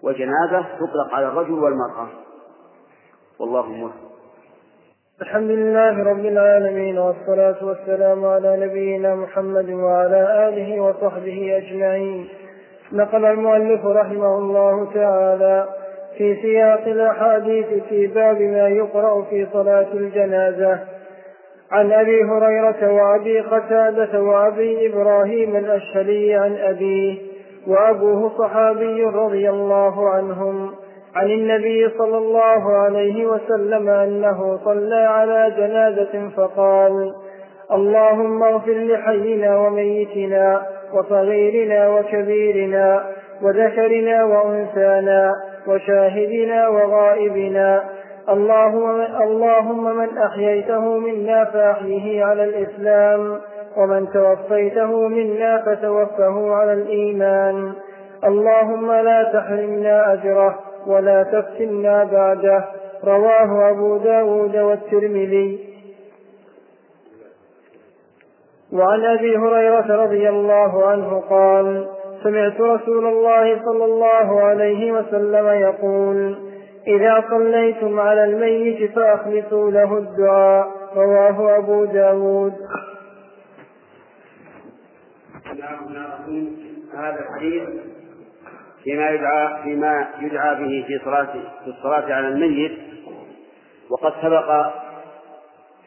وجنازة تطلق على الرجل والمرأة. والله موفق. الحمد لله رب العالمين والصلاة والسلام على نبينا محمد وعلى آله وصحبه أجمعين. نقل المؤلف رحمه الله تعالى في سياق الأحاديث في باب ما يقرأ في صلاة الجنازة. عن أبي هريرة وأبي قتادة وأبي إبراهيم الأشهلي عن أبيه وأبوه صحابي رضي الله عنهم. عن النبي صلى الله عليه وسلم أنه صلى على جنازة فقال اللهم اغفر لحينا وميتنا وصغيرنا وكبيرنا وذكرنا وأنثانا وشاهدنا وغائبنا. اللهم اللهم من أحييته منا فأحيه على الإسلام ومن توفيته منا فتوفه على الإيمان. اللهم لا تحرمنا أجره ولا تفتنا بعده. رواه أبو داود والترمذي. وعن أبي هريرة رضي الله عنه قال سمعت رسول الله صلى الله عليه وسلم يقول إذا صليتم على الميت فأخلصوا له الدعاء. رواه أبو داود. هذا الحديث فيما يدعى فيما يدعى به في صلاة في الصلاة على الميت. وقد سبق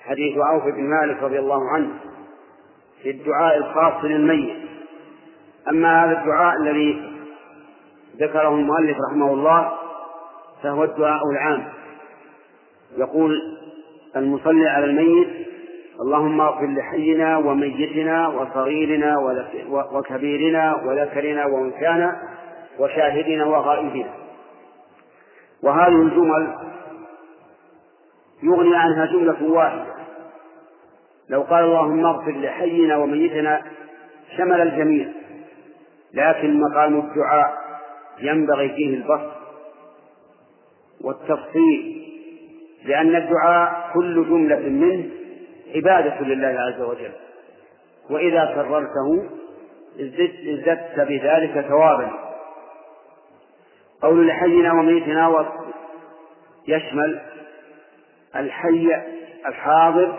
حديث عوف بن مالك رضي الله عنه في الدعاء الخاص للميت. أما هذا الدعاء الذي ذكره المؤلف رحمه الله فهو الدعاء العام. يقول المصلي على الميت اللهم اغفر لحينا وميتنا وصغيرنا وكبيرنا وذكرنا وأنثانا وشاهدنا وغائبنا وهذه الجمل يغني عنها جملة واحدة. لو قال اللهم اغفر لحينا وميتنا شمل الجميع لكن مقام الدعاء ينبغي فيه البسط والتفصيل لأن الدعاء كل جملة منه عبادة لله عز وجل. وإذا كررته ازددت بذلك ثوابا. قول لحينا وميتنا يشمل الحي الحاضر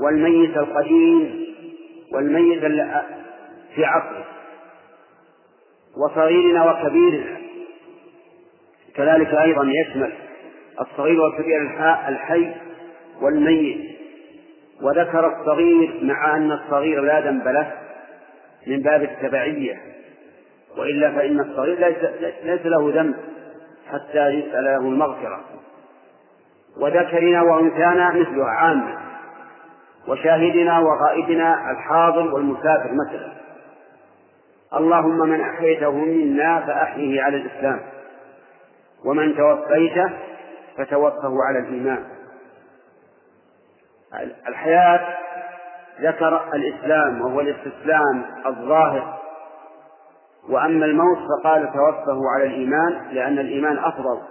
والميت القديم والميت في عقله وصغيرنا وكبيرنا. كذلك أيضا يشمل الصغير والكبير الحي والميت. وذكر الصغير مع أن الصغير لا ذنب له من باب التبعية. وإلا فإن الصغير ليس, له ذنب حتى يسأل له المغفرة. وذكرنا وأنثانا مثلها عامة وشاهدنا وغائبنا الحاضر والمسافر مثلا. اللهم من أحييته منا فأحيه على الإسلام ومن توفيته فتوفه على الإيمان. الحياة ذكر الإسلام وهو الاستسلام الظاهر. وأما الموت فقال توفه على الإيمان لأن الإيمان أفضل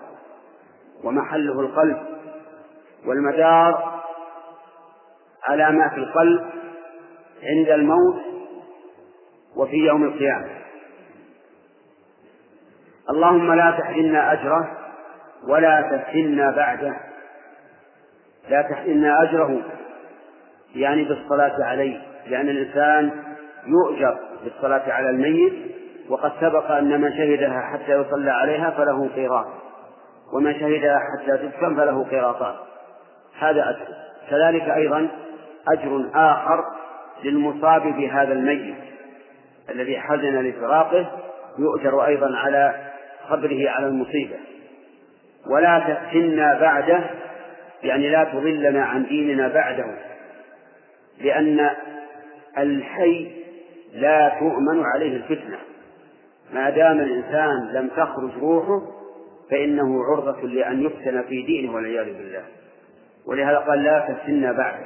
ومحله القلب. والمدار على ما في القلب عند الموت وفي يوم القيامة. اللهم لا تحرمنا أجره ولا تفتنا بعده. لا تحرمنا أجره يعني بالصلاة عليه لأن الإنسان يؤجر بالصلاة على الميت وقد سبق أن من شهدها حتى يصلى عليها فله قيراط ومن شهدها حتى تدفن فله قيراطان هذا أجر. كذلك أيضا أجر آخر للمصاب بهذا الميت الذي حزن لفراقه يؤجر أيضا على صبره على المصيبة. ولا تفتنا بعده يعني لا تضلنا عن ديننا بعده لأن الحي لا تؤمن عليه الفتنة. ما دام الإنسان لم تخرج روحه فإنه عرضة لأن يفتن في دينه والعياذ بالله. ولهذا قال لا تفتنا بعده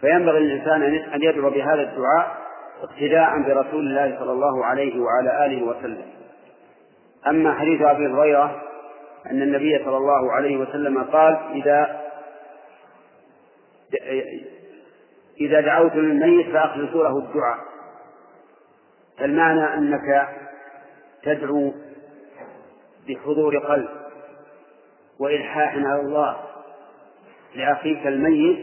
فينبغي للإنسان أن يدعو بهذا الدعاء اقتداء برسول الله صلى الله عليه وعلى آله وسلم. أما حديث أبي هريرة أن النبي صلى الله عليه وسلم قال إذا إذا دعوت للميت فأخلصوا له الدعاء. فالمعنى أنك تدعو بحضور قلب وإلحاح على الله لأخيك الميت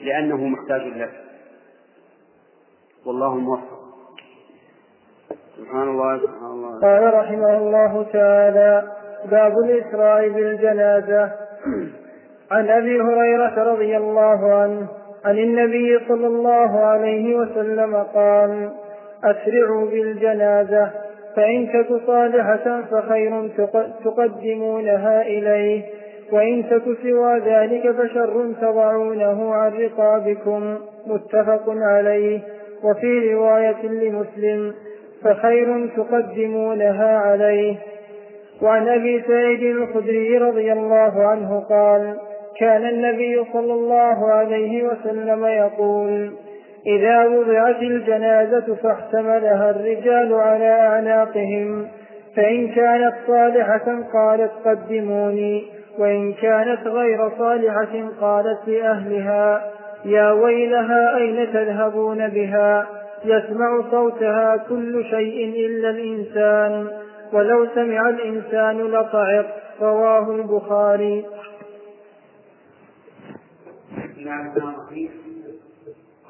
لأنه محتاج لك. والله الموفق سبحان الله سبحان الله. قال رحمه الله تعالى باب الإسراء بالجنازة. عن أبي هريرة رضي الله عنه عن النبي صلى الله عليه وسلم قال أسرعوا بالجنازة. فإن تك صالحة فخير تقدمونها إليه وإن تك سوى ذلك فشر تضعونه عن رقابكم متفق عليه وفي رواية لمسلم فخير تقدمونها عليه. وعن أبي سعيد الخدري رضي الله عنه قال كان النبي صلى الله عليه وسلم يقول إذا وضعت الجنازة فاحتملها الرجال على أعناقهم. فإن كانت صالحة قالت قدموني وإن كانت غير صالحة قالت لأهلها يا ويلها أين تذهبون بها؟ يسمع صوتها كل شيء إلا الإنسان ولو سمع الإنسان لطعق. رواه البخاري.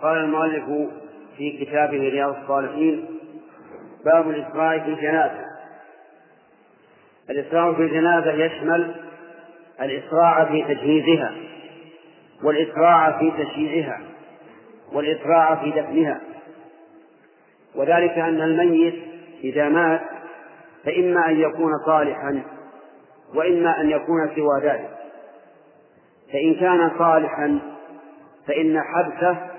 قال المؤلف في كتابه رياض الصالحين باب الإسراء في الجنازة. الإسراء في الجنازة يشمل الإسراع في تجهيزها والإسراع في تشييعها والإسراع في دفنها. وذلك أن الميت إذا مات فإما أن يكون صالحا وإما أن يكون سوى ذلك. فإن كان صالحا فإن حبسه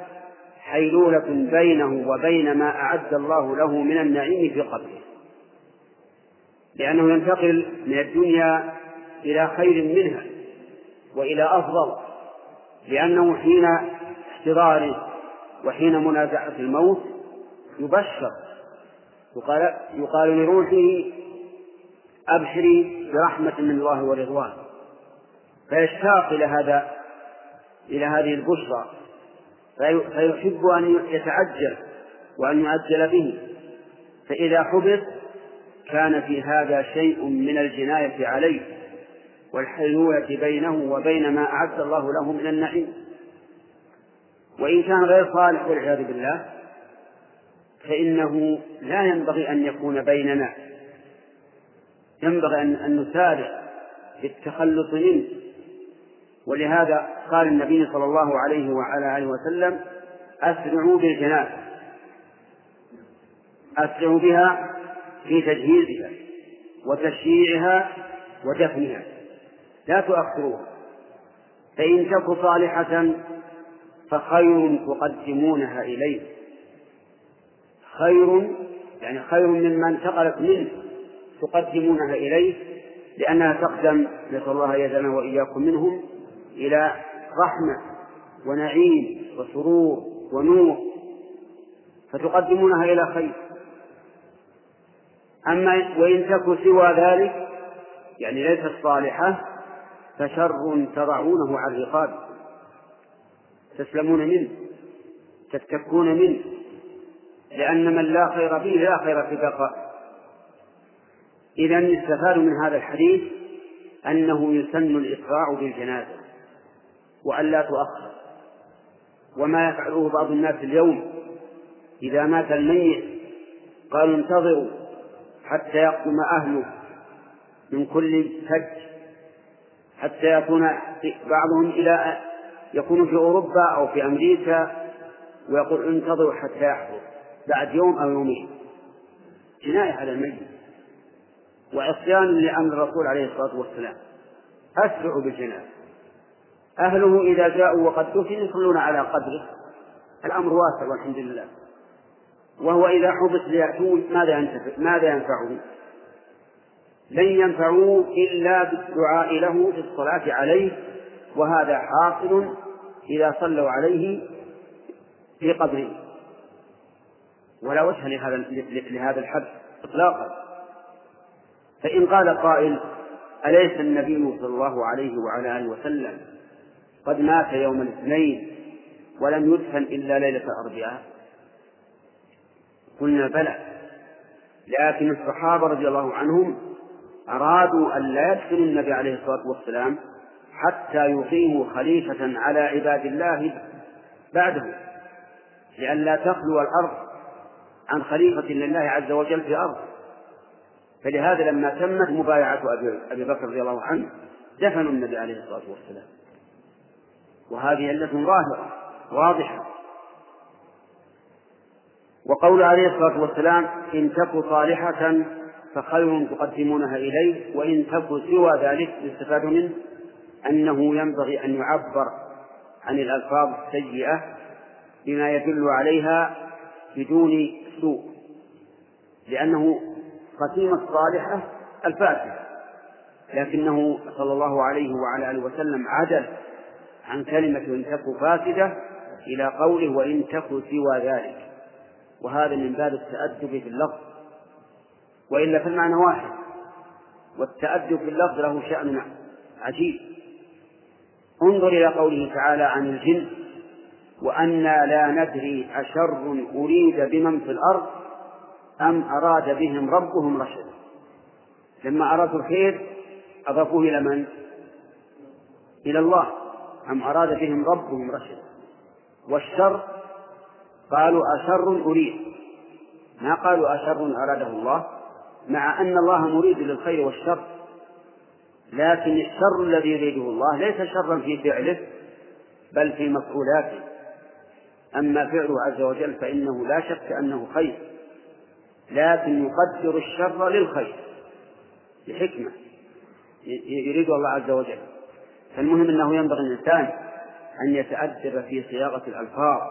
حيلولة بينه وبين ما أعد الله له من النعيم في قبره. لأنه ينتقل من الدنيا إلى خير منها وإلى أفضل لأنه حين احتضاره وحين منازعة الموت يبشر يقال, يقال لروحه أبشري برحمة من الله ورضوان. فيشتاق إلى هذا إلى هذه البشرى. فيحب أن يتعجل وأن يعجل به. فإذا حبط كان في هذا شيء من الجناية عليه والحيلولة بينه وبين ما أعد الله له من النعيم. وإن كان غير صالح والعياذ بالله فإنه لا ينبغي أن يكون بيننا. ينبغي أن نسارع في التخلص منه. ولهذا قال النبي صلى الله عليه وعلى آله وسلم أسرعوا بالجنازة. أسرعوا بها في تجهيزها وتشييعها ودفنها. لا تؤخروها. فإن تك صالحة فخير تقدمونها إليه. خير يعني خير مما انتقلت منه تقدمونها إليه لأنها تقدم نسأل الله يجعلنا وإياكم منهم. إلى رحمة ونعيم وسرور ونور فتقدمونها إلى خير. أما وإن تك سوى ذلك يعني ليست صالحة فشر تضعونه على الرقاب. تسلمون منه تتكون منه لأن من لا خير فيه لا خير في بقاء إذا يستفاد من هذا الحديث أنه يسن الإسراع بالجنازة. وأن لا تؤخر. وما يفعله بعض الناس اليوم. إذا مات الميت قالوا انتظروا حتى يقدم أهله من كل فج. حتى يكون بعضهم إلى يكون في أوروبا أو في أمريكا ويقول انتظروا حتى يحضر. بعد يوم أو يومين. جناية على الميت. وعصيان لأمر الرسول عليه الصلاة والسلام. أسرعوا بالجنازة أهله إذا جاءوا وقد دفن يصلون على قدره. الأمر واسع والحمد لله. وهو إذا حبس ليأتون ماذا ينتفع ماذا ينفعه؟ لن ينفعوه إلا بالدعاء له في الصلاة عليه وهذا حاصل إذا صلوا عليه في قبره ولا وجه لهذا لهذا الحد إطلاقا. فإن قال قائل أليس النبي صلى الله عليه وعلى آله وسلم قد مات يوم الاثنين ولم يدفن إلا ليلة الأربعاء. قلنا بلى لكن الصحابة رضي الله عنهم أرادوا أن لا يدفنوا النبي عليه الصلاة والسلام حتى يقيموا خليفة على عباد الله بعده لئلا تخلو الأرض عن خليفة لله عز وجل في الأرض فلهذا لما تمت مبايعة أبي بكر رضي الله عنه دفنوا النبي عليه الصلاة والسلام. وهذه علة ظاهرة واضحة. وقول عليه الصلاة والسلام إن تك صالحة فخير تقدمونها إليه وإن تك سوى ذلك يستفاد منه. أنه ينبغي أن يعبر عن الألفاظ السيئة بما يدل عليها بدون سوء لأنه قسيمة صالحة الفاتحة لكنه صلى الله عليه وعلى آله وسلم عدل عن كلمة إن تك فاسدة إلى قوله وإن تك سوى ذلك. وهذا من باب التأدب في اللفظ. وإلا فالمعنى واحد. والتأدب في اللفظ له شأن عجيب. انظر إلى قوله تعالى عن الجن. وأنا لا ندري أشر أريد بمن في الأرض أم أراد بهم ربهم رشدا. لما أرادوا الخير أضافوه إلى من؟ إلى الله. أم أراد بهم ربهم رشدا والشر قالوا أشر أريد. ما قالوا أشر أراده الله؟ مع أن الله مريد للخير والشر. لكن الشر الذي يريده الله ليس شرا في فعله بل في مفعولاته. أما فعله عز وجل فإنه لا شك أنه خير. لكن يقدر الشر للخير لحكمة. يريد الله عز وجل. فالمهم أنه ينبغي الإنسان أن يتأدب في صياغة الألفاظ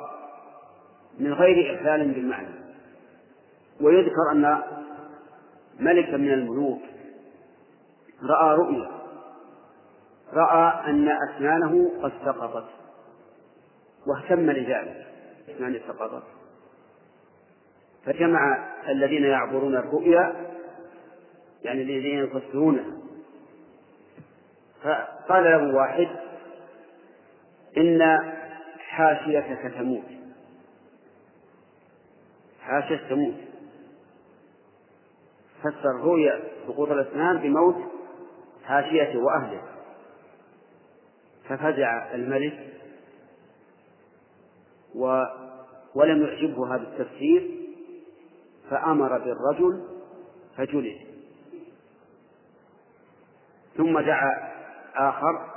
من غير إخلال بالمعنى. ويذكر أن ملكا من الملوك رأى رؤيا رأى أن أسنانه قد سقطت واهتم لذلك أسنانه سقطت. فجمع الذين يعبرون الرؤيا يعني الذين يفسرونها. فقال له واحد إن حاشيتك تموت حاشية تموت فسر رؤيا سقوط الأسنان بموت حاشيته وأهله. ففزع الملك و ولم يعجبه هذا التفسير فأمر بالرجل فجلد ثم دعا آخر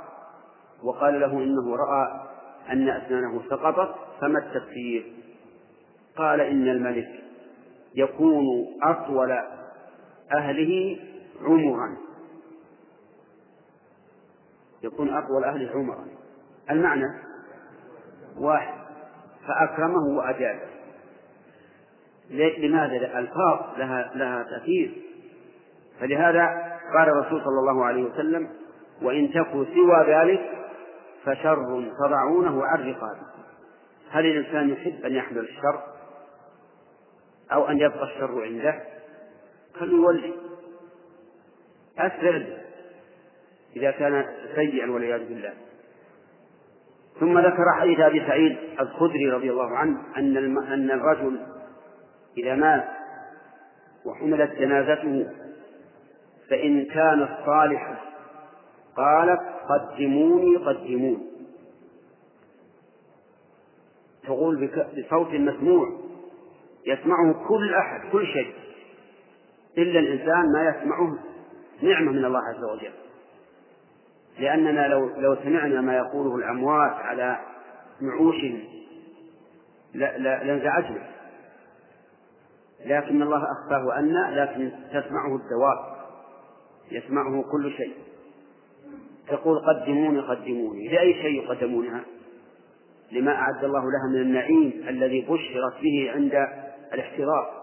وقال له إنه رأى أن أسنانه سقطت فما التفسير؟ قال إن الملك يكون أطول أهله عمرا. يكون أطول أهله عمرا. المعنى واحد فأكرمه وأجابه لماذا؟ الألفاظ لها لها تأثير. فلهذا قال الرسول صلى الله عليه وسلم وإن تكوا سوى ذلك فشر تضعونه عن رقابكم هل الإنسان يحب أن يحمل الشر أو أن يبقى الشر عنده؟ فليولي أسرع إذا كان سيئا والعياذ بالله. ثم ذكر حديث أبي سعيد الخدري رضي الله عنه أن أن الرجل إذا مات وحملت جنازته فإن كانت صالحة قالت قدموني قدموني تقول بصوت مسموع. يسمعه كل أحد كل شيء. إلا الإنسان ما يسمعه نعمة من الله عز وجل. لأننا لو لو سمعنا ما يقوله الأموات على نعوشهم لانزعجنا. لكن الله أخفاه أن لكن تسمعه الدواب. يسمعه كل شيء. تقول قدموني قدموني. لأي شيء يقدمونها؟ لما أعد الله لها من النعيم الذي بشرت به عند الاحتضار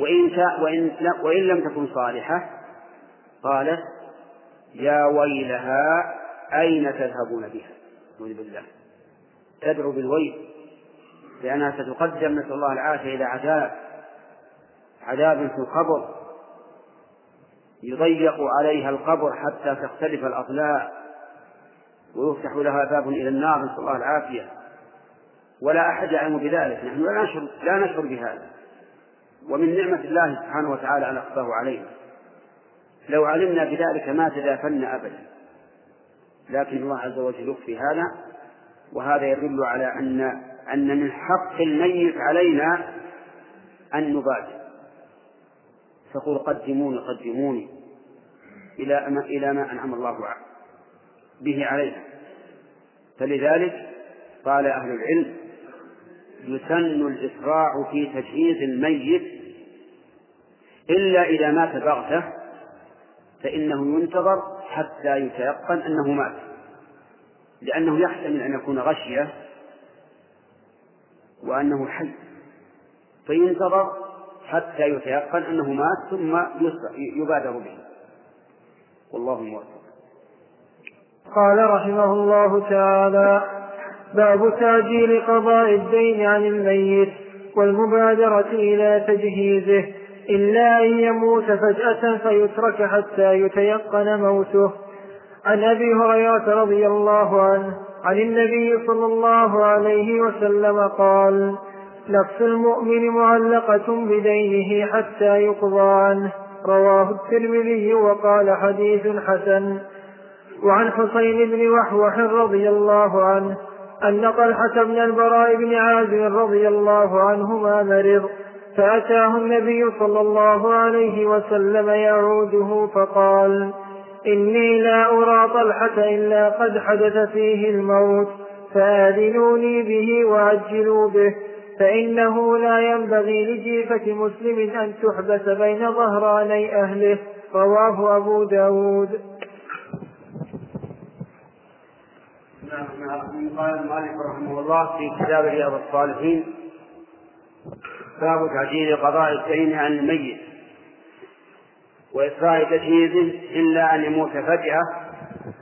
وإن وإن وإن لم تكن صالحة قالت يا ويلها أين تذهبون بها؟ نعوذ بالله. تدعو بالويل لأنها ستقدم نسأل الله العافية إلى عذاب عذاب في القبر. يضيق عليها القبر حتى تختلف الأضلاع ويفتح لها باب إلى النار نسأل الله العافية. ولا أحد يعلم بذلك. نحن لا نشعر لا نشعر بهذا. ومن نعمة الله سبحانه وتعالى أن أخفاه علينا لو علمنا بذلك ما تدافنا أبدا. لكن الله عز وجل يخفي هذا. وهذا يدل على أن أن من حق الميت علينا أن نبادر. تقول قدموني قدموني إلى ما إلى ما أنعم الله به علينا فلذلك قال أهل العلم يسن الإسراع في تجهيز الميت إلا إذا مات بغتة فإنه ينتظر حتى يتيقن أنه مات. لأنه يحتمل أن يكون غشية وأنه حي فينتظر حتى يتيقن أنه مات ثم يبادر به. والله موفق. قال رحمه الله تعالى باب تعجيل قضاء الدين عن الميت والمبادرة إلى تجهيزه. إلا أن يموت فجأة فيترك حتى يتيقن موته. عن أبي هريرة رضي الله عنه عن النبي صلى الله عليه وسلم قال نفس المؤمن معلقة بدينه حتى يقضى عنه. رواه الترمذي وقال حديث حسن. وعن حسين بن وحوح رضي الله عنه أن طلحة بن البراء بن عازم رضي الله عنهما مرض فأتاه النبي صلى الله عليه وسلم يعوده فقال إني لا أرى طلحة إلا قد حدث فيه الموت فآذنوني به وعجلوا به. فإنه لا ينبغي لجيفة مسلم أن تحبس بين ظهراني أهله. رواه أبو داود. قال المؤلف رحمه الله في كتاب رياض الصالحين باب تعجيل قضاء الدين عن الميت وإسراء تجهيزه إلا أن يموت فجأة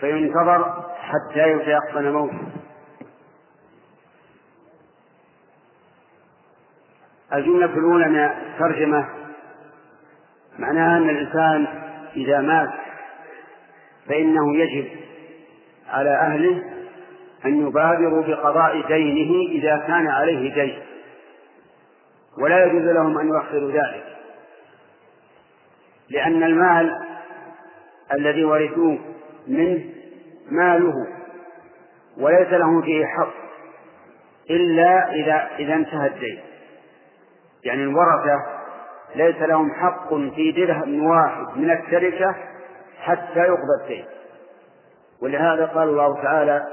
فينتظر حتى يتيقن موته الجملة الأولى من الترجمة معناها أن الإنسان إذا مات فإنه يجب على أهله أن يبادروا بقضاء دينه إذا كان عليه دين ولا يجوز لهم أن يؤخروا ذلك لأن المال الذي ورثوه منه ماله وليس لهم فيه حق إلا إذا إذا انتهى الدين. يعني الورثة ليس لهم حق في درهم واحد من التركة حتى يقضى الدين ولهذا قال الله تعالى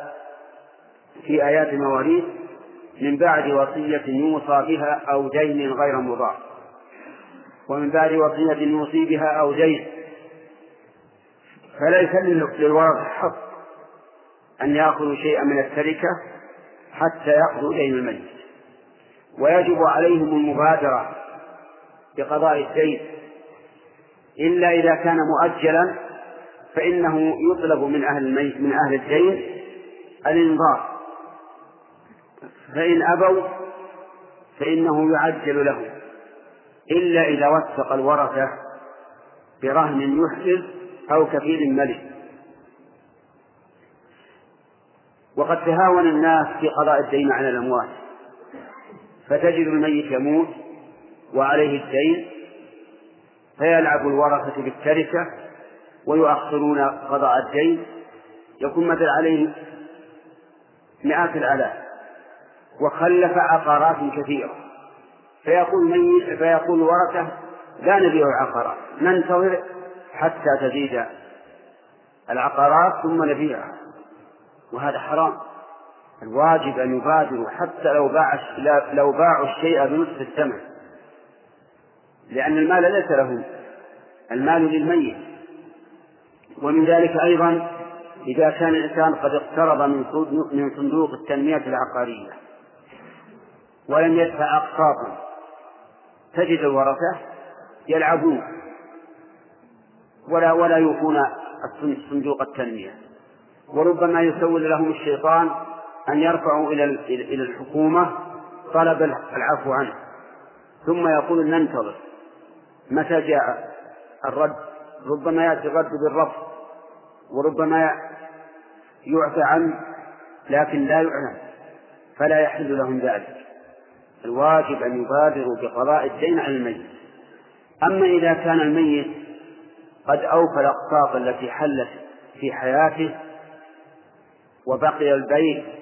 في آيات المواريث من بعد وصية يوصى بها أو دين غير مضار ومن بعد وصية يوصي بها أو دين. فليس للورثة حق أن يأخذوا شيئا من التركة حتى يقضوا دين الميت. ويجب عليهم المبادرة بقضاء الدين. إلا إذا كان مؤجلا فإنه يطلب من أهل من أهل الدين الإنظار فإن أبوا فإنه يعجل لهم. إلا إذا وثق الورثة برهن يحسن أو كفيل ملك. وقد تهاون الناس في قضاء الدين على الأموات. فتجد الميت يموت وعليه الدين فيلعب الورثة بالتركة ويؤخرون قضاء الدين. يكون مثل عليه مئات الآلاف. وخلف عقارات كثيرة. فيقول ميت فيقول الورثة لا نبيع العقارات. ننتظر حتى تزيد العقارات ثم نبيعها. وهذا حرام. الواجب أن يبادروا حتى لو باع لو باعوا الشيء بنصف الثمن. لأن المال ليس له المال للميت. ومن ذلك أيضا إذا كان الإنسان قد اقترض من صندوق التنمية العقارية ولم يدفع أقساطا تجد الورثة يلعبون ولا ولا يوفون صندوق التنمية. وربما يسول لهم الشيطان أن يرفعوا إلى إلى الحكومة طلب العفو عنه. ثم يقول ننتظر. متى جاء الرد؟ ربما يأتي الرد بالرفض وربما يعفى عنه لكن لا يعلم فلا يحل لهم ذلك. الواجب أن يبادروا بقضاء الدين على الميت. أما إذا كان الميت قد أوفى الأقساط التي حلت في حياته وبقي البيت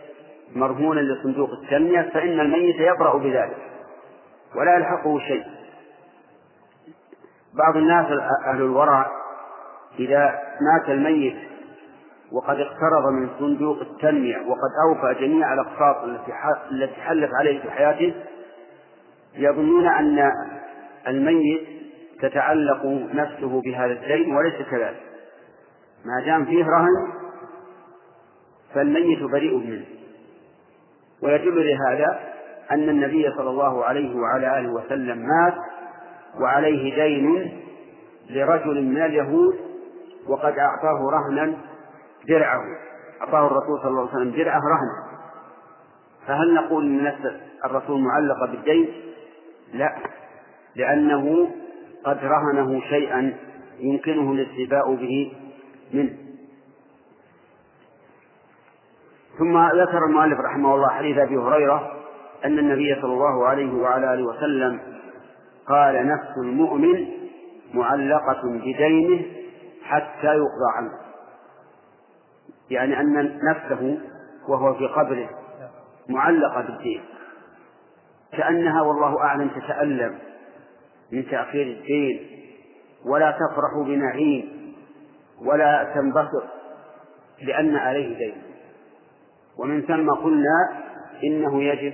مرهونا لصندوق التنمية فإن الميت يبرأ بذلك ولا يلحقه شيء. بعض الناس أهل الورع إذا مات الميت وقد اقترض من صندوق التنمية وقد أوفى جميع الأقساط التي حلت عليه في حياته يظنون أن الميت تتعلق نفسه بهذا الدين وليس كذلك. ما دام فيه رهن فالميت بريء منه. ويدل لهذا أن النبي صلى الله عليه وعلى آله وسلم مات وعليه دين لرجل من اليهود وقد أعطاه رهنا درعه. أعطاه الرسول صلى الله عليه وسلم درعه رهنا. فهل نقول إن نفس الرسول معلقة بالدين؟ لا لأنه قد رهنه شيئا يمكنه الاستيفاء به منه. ثم ذكر المؤلف رحمه الله حديث أبي هريرة أن النبي صلى الله عليه وعلى آله وسلم قال نفس المؤمن معلقة بدينه حتى يقضى عنه. يعني أن نفسه وهو في قبره معلقة بالدين. كأنها والله أعلم تتألم من تأخير الدين ولا تفرح بنعيم ولا تنبسط لأن عليه دين. ومن ثم قلنا إنه يجب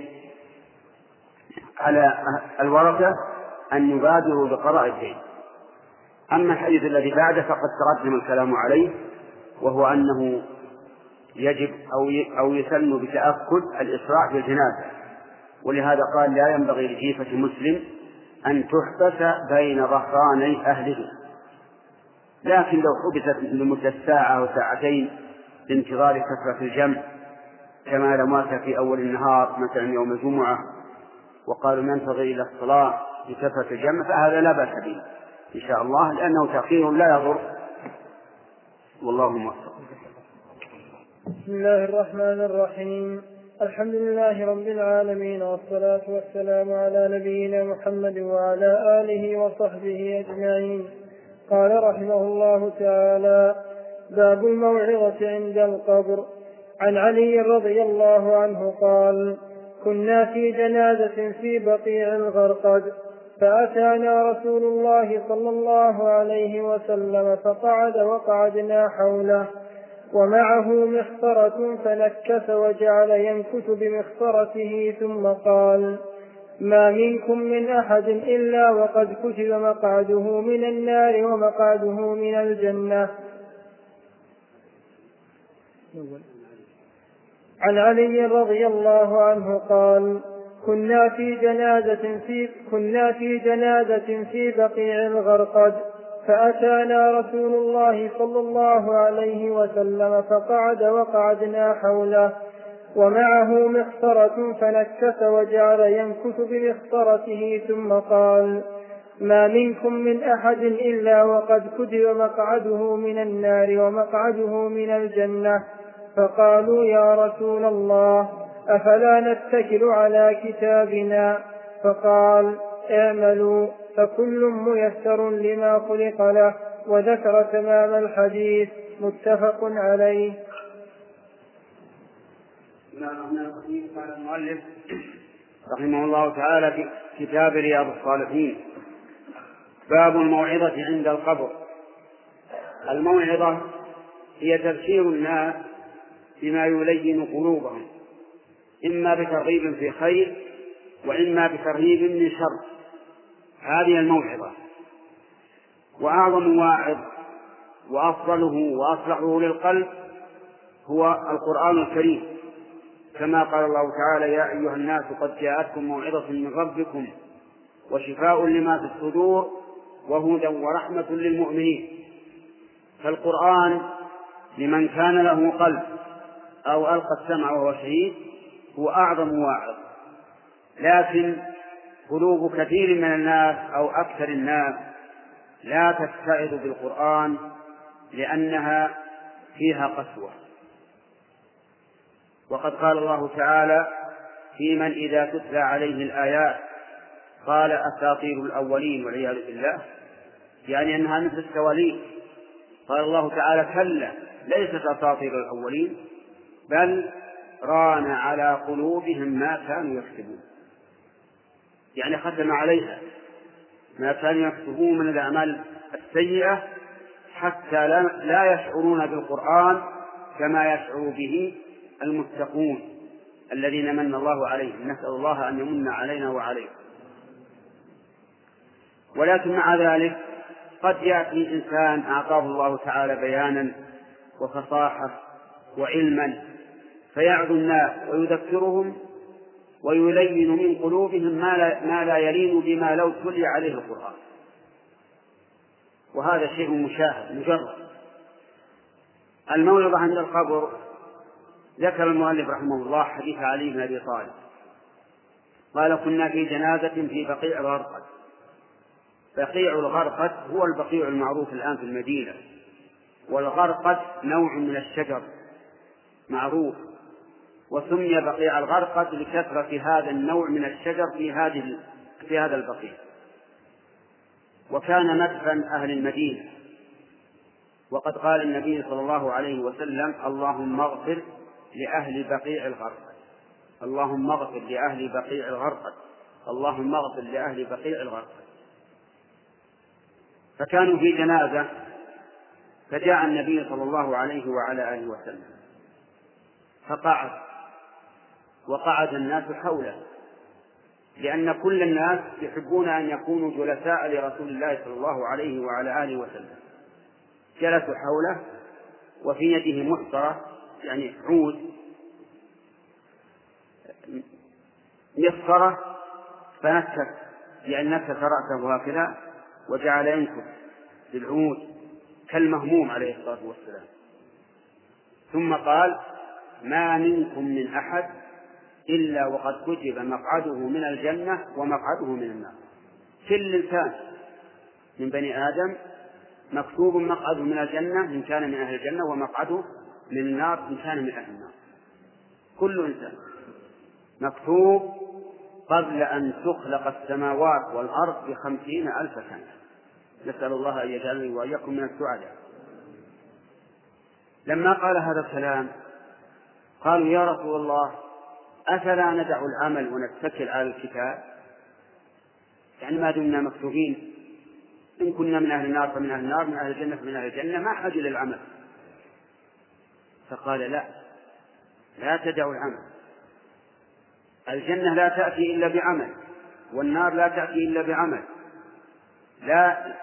على الورثة أن يبادروا بقضاء الدين. أما الحديث الذي بعده فقد تقدم الكلام عليه وهو أنه يجب أو أو يسن بتأكد الإسراع في الجنازة ولهذا قال لا ينبغي لجيفة مسلم أن تحبس بين ظهراني أهله. لكن لو حبست لمدة ساعة أو ساعتين لانتظار كثرة الجمع كما لو مات في أول النهار مثلا يوم الجمعة وقالوا ننتظر إلى الصلاة لكثرة الجمع فهذا لا بأس به. إن شاء الله لأنه تأخير لا يضر. والله موفق. بسم الله الرحمن الرحيم. الحمد لله رب العالمين والصلاة والسلام على نبينا محمد وعلى آله وصحبه أجمعين. قال رحمه الله تعالى باب الموعظة عند القبر. عن علي رضي الله عنه قال كنا في جنازة في بقيع الغرقد فأتانا رسول الله صلى الله عليه وسلم فقعد وقعدنا حوله ومعه مخصرة فنكس وجعل ينكت بمخصرته ثم قال ما منكم من أحد إلا وقد كتب مقعده من النار ومقعده من الجنة. عن علي رضي الله عنه قال كنا في جنازة في كنا في جنازة في بقيع الغرقد فأتانا رسول الله صلى الله عليه وسلم فقعد وقعدنا حوله ومعه مخصرة فنكس وجعل ينكث بمخصرته ثم قال ما منكم من أحد إلا وقد كتب مقعده من النار ومقعده من الجنة فقالوا يا رسول الله أفلا نتكل على كتابنا؟ فقال اعملوا فكل ميسر لما خلق له وذكر تمام الحديث متفق عليه. قال المؤلف رحمه الله تعالى في كتاب رياض الصالحين. باب الموعظة عند القبر. الموعظة هي تبشير الناس بما يلين قلوبهم إما بترغيب في خير وإما بترهيب من شر. هذه الموعظة. وأعظم واعظ وأفضله وأصلحه للقلب هو القرآن الكريم. كما قال الله تعالى يا أيها الناس قد جاءتكم موعظة من ربكم وشفاء لما في الصدور وهدى ورحمة للمؤمنين. فالقرآن لمن كان له قلب أو ألقى السمع وهو شهيد هو أعظم واعظ. لكن قلوب كثير من الناس أو أكثر الناس لا تتعظ بالقرآن لأنها فيها قسوة. وقد قال الله تعالى في من إذا تتلى عليه الآيات قال أساطير الأولين والعياذ بالله. يعني أنها مثل التواليف قال الله تعالى كلا ليست أساطير الأولين. بل ران على قلوبهم ما كانوا يكسبون. يعني ختم عليها ما كانوا يكسبون من الأعمال السيئة حتى لا يشعرون بالقرآن كما يشعر به المتقون الذين من الله عليهم. نسأل الله أن يمن علينا وعليكم ولكن مع ذلك قد يأتي إنسان أعطاه الله تعالى بيانا وفصاحة وعلما فيعظ الناس ويذكرهم ويلين من قلوبهم ما لا, ما لا يلين بما لو تلي عليه القرآن. وهذا شيء مشاهد مجرد. الموعظة عند القبر ذكر المؤلف رحمه الله حديث علي بن أبي طالب. قال كنا في جنازة في بقيع الغرقد. بقيع الغرقد هو البقيع المعروف الآن في المدينة. والغرقد نوع من الشجر معروف. وسمي بقيع الغرقد لكثرة هذا النوع من الشجر في هذه في هذا البقيع. وكان مدفن أهل المدينة. وقد قال النبي صلى الله عليه وسلم اللهم اغفر لأهل بقيع الغرقد اللهم اغفر لأهل بقيع الغرقد اللهم اغفر لأهل بقيع الغرقد فكانوا في جنازة فجاء النبي صلى الله عليه وعلى آله وسلم. فقعد. وقعد الناس حوله. لأن كل الناس يحبون أن يكونوا جلساء لرسول الله صلى الله عليه وعلى آله وسلم. جلسوا حوله وفي يده محصرة يعني عود مسطرة فنكت يعني نكت رأسه هكذا وجعل ينكت بالعود كالمهموم عليه الصلاة والسلام. ثم قال ما منكم من أحد إلا وقد كتب مقعده من الجنة ومقعده من النار. كل إنسان من بني آدم مكتوب مقعده من الجنة إن كان من أهل الجنة ومقعده من النار إن كان من أهل النار. كل إنسان مكتوب قبل أن تخلق السماوات والأرض بخمسين ألف سنة. نسأل الله أن يجعلني وإياكم من السعداء. لما قال هذا الكلام قالوا يا رسول الله أفلا ندع العمل ونتكل على الكتاب؟ يعني ما دمنا مكتوبين. إن كنا من أهل النار فمن أهل النار من أهل الجنة فمن أهل الجنة ما حاجة للعمل فقال لا لا تدعوا العمل. الجنة لا تأتي إلا بعمل والنار لا تأتي إلا بعمل. لا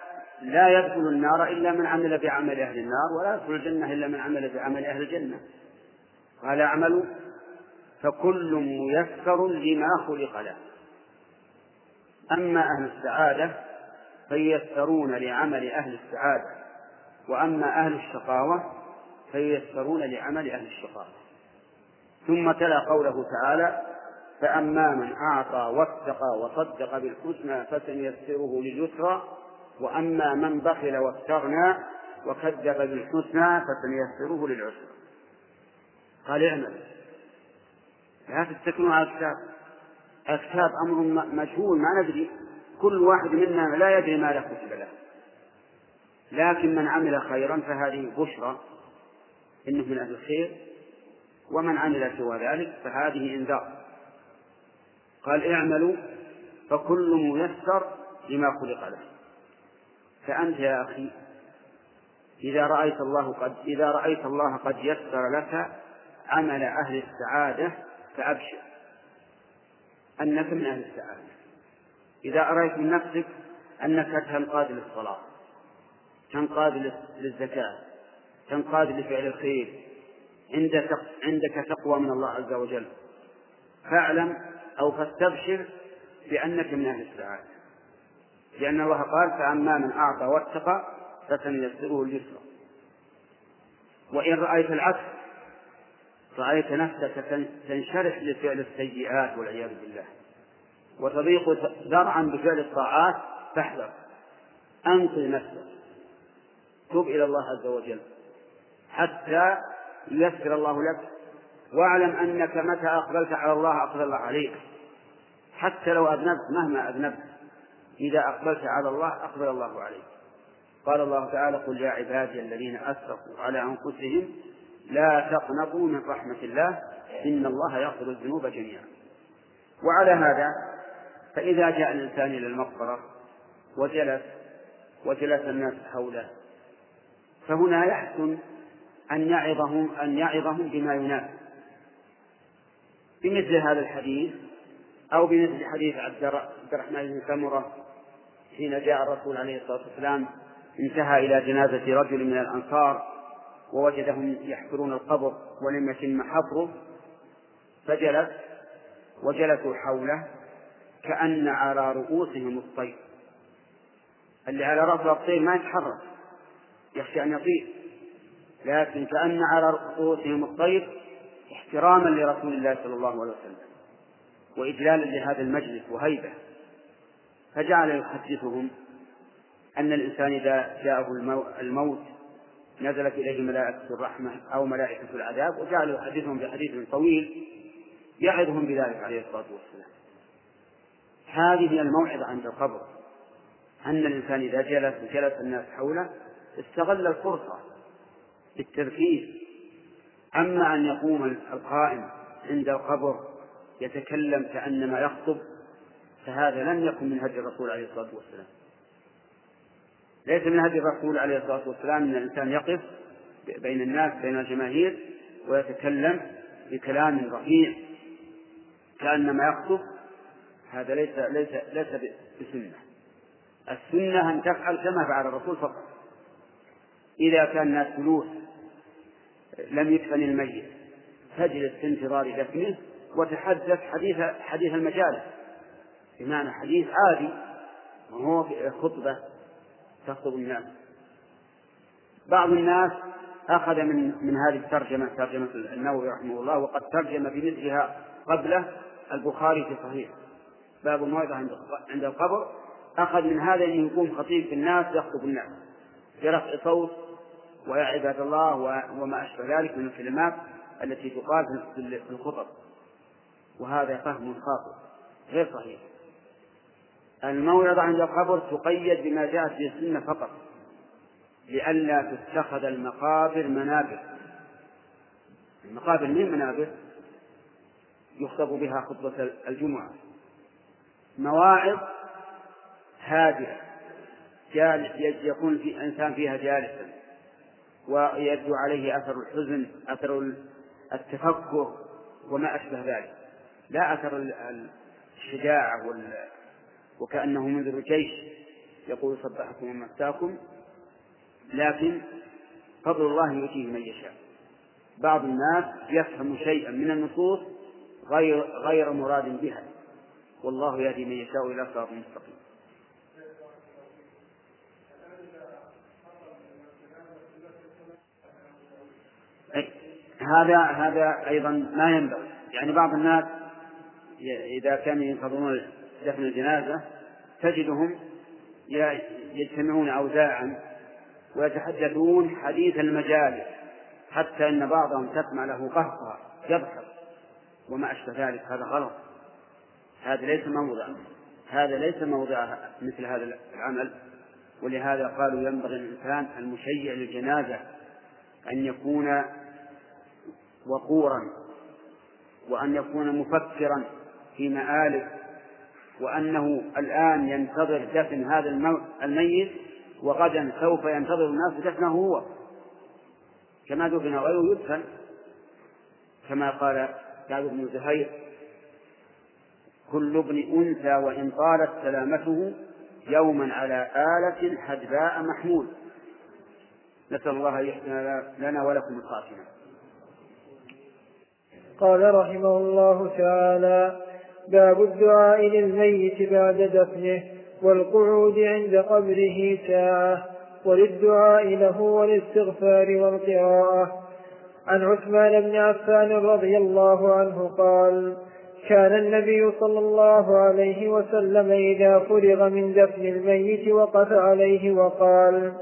لا يدخل النار إلا من عمل بعمل أهل النار ولا يدخل الجنة إلا من عمل بعمل أهل الجنة. قال أعملوا فكل ميسر لما خلق له. أما أهل السعادة فييسرون لعمل أهل السعادة وأما أهل الشقاوة فييسرون لعمل أهل الشقاوة. ثم تلا قوله تعالى فأما من أعطى واتقى وصدق بالحسنى فسنيسره لليسرى وأما من بخل واستغنى وكذب بالحسنى فسنيسره للعسرى. قال اعمل. لا تتكلوا على الكتاب. الكتاب أمر مجهول ما ندري. كل واحد منا لا يدري ماذا كتب له. لكن من عمل خيرا فهذه بشرى إنه من أهل الخير. ومن عمل سوى ذلك فهذه إنذار. قال اعملوا فكل ميسر لما خلق له. فأنت يا أخي إذا رأيت الله قد إذا رأيت الله قد يسر لك عمل أهل السعادة فأبشر أنك من أهل السعادة. إذا أريت من نفسك أنك تنقاد للصلاة تنقاد للزكاة تنقاد لفعل الخير عندك عندك تقوى من الله عز وجل. فاعلم أو فاستبشر بأنك من أهل السعادة. لأن الله قال فأما من أعطى واتقى فسنيسره اليسرى وإن رأيت العكس رأيت نفسك تنشرح لفعل السيئات والعياذ بالله. وتضيق ذرعا بفعل الطاعات فاحذر. أنقذ نفسك. تب إلى الله عز وجل. حتى ييسر الله لك. واعلم أنك متى أقبلت على الله أقبل الله عليك. حتى لو أذنبت مهما أذنبت. إذا أقبلت على الله أقبل الله عليك. قال الله تعالى قل يا عبادي الذين أسرفوا على أنفسهم لا تقنطوا من رحمة الله إن الله يغفر الذنوب جميعا. وعلى هذا فإذا جاء الإنسان إلى المقبرة وجلس وجلس الناس حوله فهنا يحسن أن يعظهم أن يعظهم بما يناسب بمثل هذا الحديث أو بمثل حديث عبد الرحمن بن سمرة حين جاء الرسول عليه الصلاة والسلام انتهى إلى جنازة رجل من الأنصار ووجدهم يحفرون القبر ولم يتم حفره فجلس وجلسوا حوله كأن على رؤوسهم الطير. اللي على رأسه الطير ما يتحرك يخشى أن يطير. لكن كأن على رؤوسهم الطير احتراما لرسول الله صلى الله عليه وسلم وإجلالا لهذا المجلس وهيبة. فجعل يحدثهم أن الإنسان إذا جاءه الموت نزلت إليه ملائكة الرحمة أو ملائكة العذاب وجعل يحدثهم بحديث طويل يعظهم بذلك عليه الصلاة والسلام. هذه هي الموعظة عند القبر أن الإنسان إذا جلس وجلس الناس حوله استغل الفرصة بالتركيز أما أن يقوم القائم عند القبر يتكلم كأنما يخطب فهذا لم يكن من هدي الرسول عليه الصلاة والسلام. ليس من هدي الرسول عليه الصلاة والسلام أن الإنسان يقف بين الناس بين الجماهير ويتكلم بكلام رفيع كأنما يخطب هذا ليس ليس ليس بسنة. السنة أن تفعل كما فعل الرسول فقط. إذا كان الناس جلوس لم يدفن الميت تجلس في انتظار دفنه وتحدث حديث حديث المجالس. بمعنى حديث عادي وهو خطبة تخطب الناس. بعض الناس أخذ من من هذه الترجمة ترجمة النووي رحمه الله وقد ترجم بمثلها قبله البخاري في صحيح. باب الموعظة عند القبر. أخذ من هذا أن يكون خطيب في الناس يخطب الناس. برفع صوت ويا عباد الله وما أشبه ذلك من الكلمات التي تقال في الخطب. وهذا فهم خاطئ غير صحيح. الموعظة عند القبر تقيد بما جاءت به السنة فقط لئلا تتخذ المقابر منابر. المقابر من منابر؟ يخطب بها خطبة الجمعة. مواعظ هادئة يكون في إنسان فيها جالسا ويبدو عليه أثر الحزن أثر التفكر وما أشبه ذلك. لا أثر الشجاعة وكأنه منذر جيش يقول صبحكم ومساكم لكن فضل الله يؤتيه من يشاء. بعض الناس يفهم شيئا من النصوص غير غير مراد بها. والله يهدي من يشاء إلى صراط مستقيم. هذا هذا أيضا ما ينبغي. يعني بعض الناس إذا كانوا ينتظرون دفن الجنازة تجدهم يجتمعون اوزاعا ويتحدثون حديث المجالس حتى إن بعضهم تسمع له قهقه يضحك وما أشبه ذلك هذا غلط. هذا ليس موضع. هذا ليس موضع مثل هذا العمل. ولهذا قالوا ينبغي الإنسان المشيع للجنازة أن يكون وقورا وأن يكون مفكرا في مآله وأنه الآن ينتظر دفن هذا الميت وغدا سوف ينتظر الناس دفنه هو. كما دفن غيره يدفن. كما قال سعد بن زهير كل ابن أنثى وإن طالت سلامته يوما على آلة حدباء محمول نسأل الله أن يحسن لنا ولكم الخاتمة. قال رحمه الله تعالى باب الدعاء للميت بعد دفنه والقعود عند قبره ساعة وللدعاء له والاستغفار والقراءة. عن عثمان بن عفان رضي الله عنه قال كان النبي صلى الله عليه وسلم إذا فرغ من دفن الميت وقف عليه وقال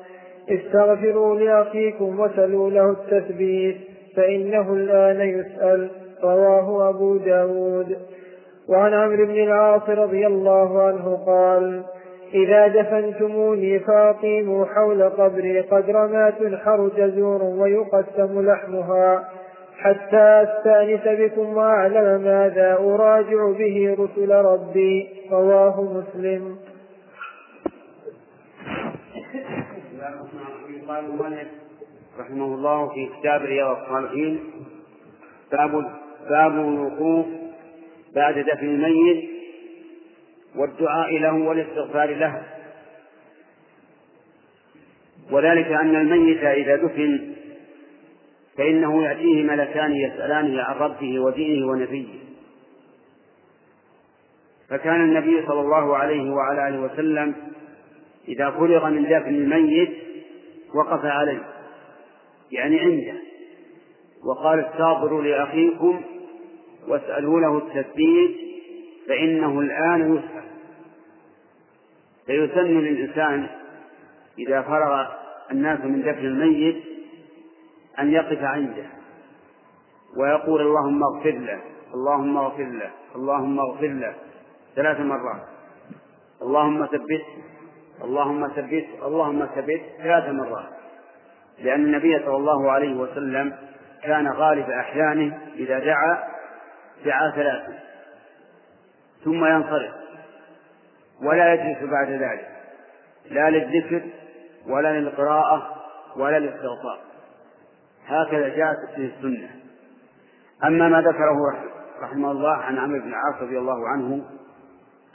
استغفروا لأخيكم وسلوا له التثبيت فإنه الآن يسأل رواه أبو داود. وعن عمرو بن العاص رضي الله عنه قال إذا دفنتموني فأقيموا حول قبري قدر ما تنحر جزور ويقسم لحمها حتى أستأنس بكم وأعلم ماذا أراجع به رسل ربي رواه مسلم. رحمه الله في كتاب رياض الصالحين باب باب الوقوف بعد دفن الميت والدعاء له والاستغفار له. وذلك أن الميت إذا دفن فإنه يأتيه ملكان يسألانه عن ربه ودينه ونبيه. فكان النبي صلى الله عليه وعلى آله وسلم إذا فرغ من دفن الميت وقف عليه يعني عنده وقال استغفروا لأخيكم واسألوا له التثبيت فإنه الآن يسأل. فيسن للإنسان إذا فرغ الناس من دفن الميت أن يقف عنده ويقول اللهم اغفر له اللهم اغفر له اللهم اغفر له. ثلاث مرات. اللهم ثبته اللهم ثبته اللهم ثبته ثلاث مرات. لأن النبي صلى الله عليه وسلم كان غالب أحيانه إذا دعا دعا ثلاثا ثم ينصرف ولا يجلس بعد ذلك لا للذكر ولا للقراءة ولا للاستغفار. هكذا جاءت في السنة. أما ما ذكره رحمه الله عن عمرو بن العاص رضي الله عنه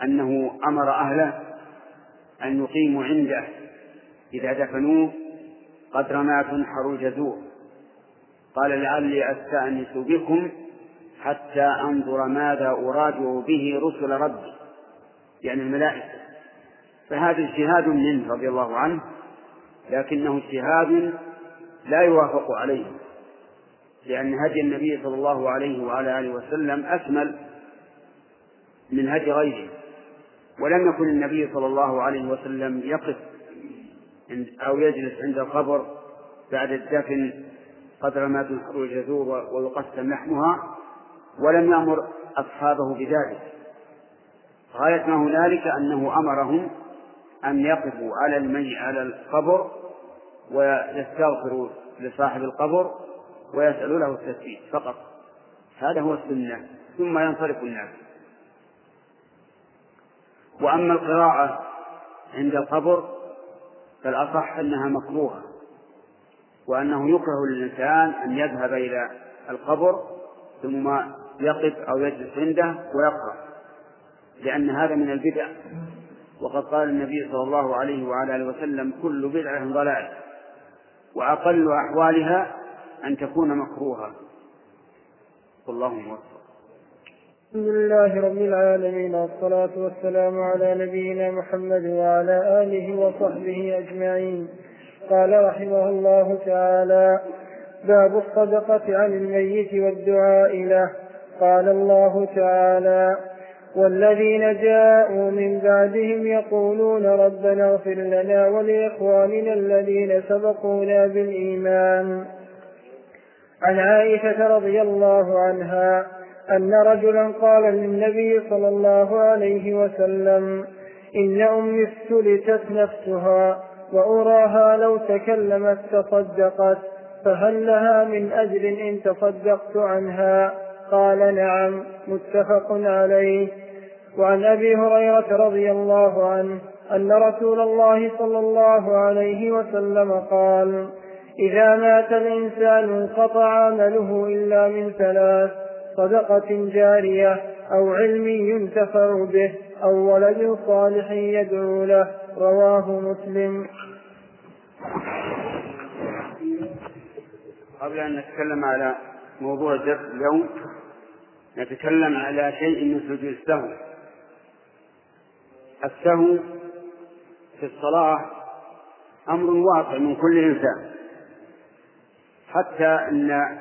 أنه أمر أهله أن يقيموا عنده إذا دفنوه قدر ما تنحر الجزور قال لعلي أستأنس بكم حتى أنظر ماذا أراجع به رسل ربي يعني الملائكة. فهذا اجتهاد منه رضي الله عنه لكنه اجتهاد لا يوافق عليه لأن هدي النبي صلى الله عليه وعلى آله وسلم أكمل من هدي غيره. ولم يكن النبي صلى الله عليه وسلم يقف أو يجلس عند القبر بعد الدفن قدر ما تنحر الجذور ويقسم لحمها. ولم يأمر أصحابه بذلك. غاية ما هنالك أنه أمرهم أن يقفوا على المي على القبر ويستغفروا لصاحب القبر ويسألوا له التثبيت فقط. هذا هو السنة. ثم ينصرف الناس. وأما القراءة عند القبر فالأصح أنها مكروهة وأنه يكره للإنسان أن يذهب إلى القبر ثم يقف أو يجلس عنده ويقرأ لأن هذا من البدع. وقد قال النبي صلى الله عليه وعلى آله وسلم كل بدعة ضلال وأقل أحوالها أن تكون مكروهة. والله موفق. الحمد لله رب العالمين والصلاة والسلام على نبينا محمد وعلى آله وصحبه أجمعين. قال رحمه الله تعالى باب الصدقة عن الميت والدعاء له. قال الله تعالى والذين جاءوا من بعدهم يقولون ربنا اغفر لنا ولإخواننا الذين سبقونا بالإيمان. عن عائشة رضي الله عنها أن رجلا قال للنبي صلى الله عليه وسلم إن أمي افتلتت نفسها وأراها لو تكلمت تصدقت فهل لها من أجر إن تصدقت عنها؟ قال نعم متفق عليه. وعن أبي هريرة رضي الله عنه أن رسول الله صلى الله عليه وسلم قال إذا مات الإنسان انقطع عمله إلا من ثلاث صدقة جارية أو علم ينتفع به أو ولد صالح يدعو له. رواه مسلم. قبل أن نتكلم على موضوع الدرس اليوم نتكلم على شيء من السهو. السهو في الصلاة أمر واقع من كل إنسان. حتى أن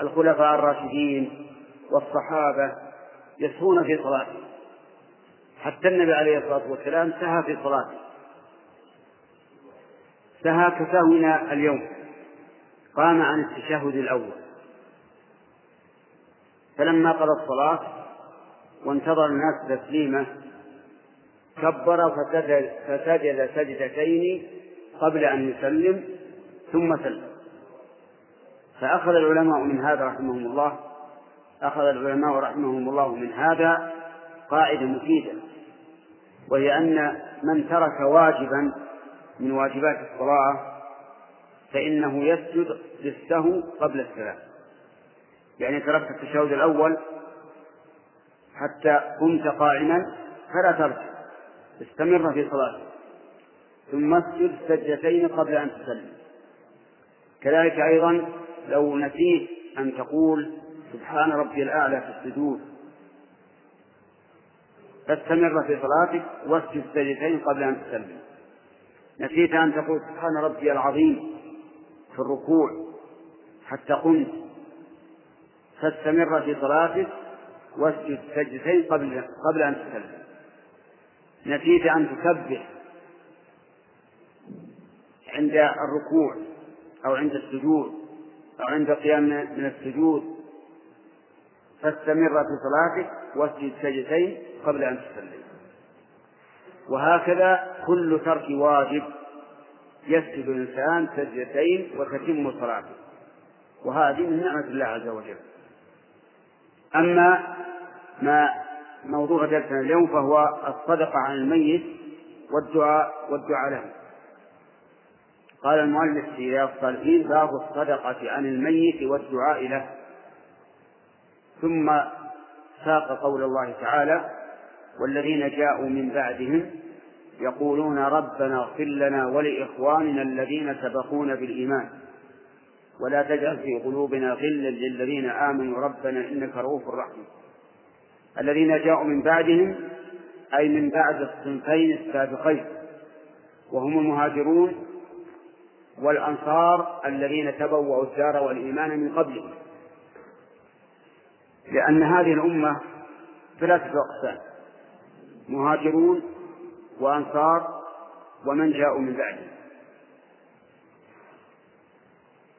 الخلفاء الراشدين والصحابة يسهون في صلاته. حتى النبي عليه الصلاة والسلام سهى في صلاته. سهى كسهونا اليوم. قام عن التشهد الأول. فلما قضى الصلاة وانتظر الناس تسليمه كبر فسجد, سجدتين قبل أن يسلم ثم سلم. فأخذ العلماء من هذا رحمهم الله أخذ العلماء رحمهم الله من هذا قاعدة مفيدة وهي أن من ترك واجبا من واجبات الصلاة فإنه يسجد للسهو قبل السلام. يعني تركت التشهد الأول حتى قمت قائما فلا ترجع. استمر في صلاتك ثم اسجد سجدتين قبل أن تسلم. كذلك أيضا لو نسيت أن تقول سبحان ربي الأعلى في السجود. فاستمر في صلاتك واسجد سجدتين قبل أن تسلم. نسيت أن تقول سبحان ربي العظيم. في الركوع حتى قمت. فاستمر في صلاتك واسجد سجدتين قبل قبل أن تسلم. نسيت أن تسبح عند الركوع أو عند السجود أو عند القيام من السجود. فاستمر في صلاتك واسجد سجدتين قبل أن تسلم. وهكذا كل ترك واجب. يسجد الإنسان سجدتين وتتم صلاته. وهذه من نعمة الله عز وجل. أما ما موضوع درسنا اليوم فهو الصدقة عن الميت والدعاء والدعاء له. قال المؤلف في رياض الصالحين باب الصدقة عن الميت والدعاء له. ثم ساق قول الله تعالى والذين جاءوا من بعدهم يقولون ربنا اغفر لنا ولإخواننا الذين سبقونا بالإيمان. ولا تجعل في قلوبنا غلا للذين آمنوا. ربنا إنك رؤوف رحيم. الذين جاءوا من بعدهم أي من بعد الصنفين السابقين وهم المهاجرون والأنصار الذين تبوأوا الدار والإيمان من قبلهم. لأن هذه الأمة ثلاثة أقسام. مهاجرون وأنصار ومن جاءوا من بعدهم.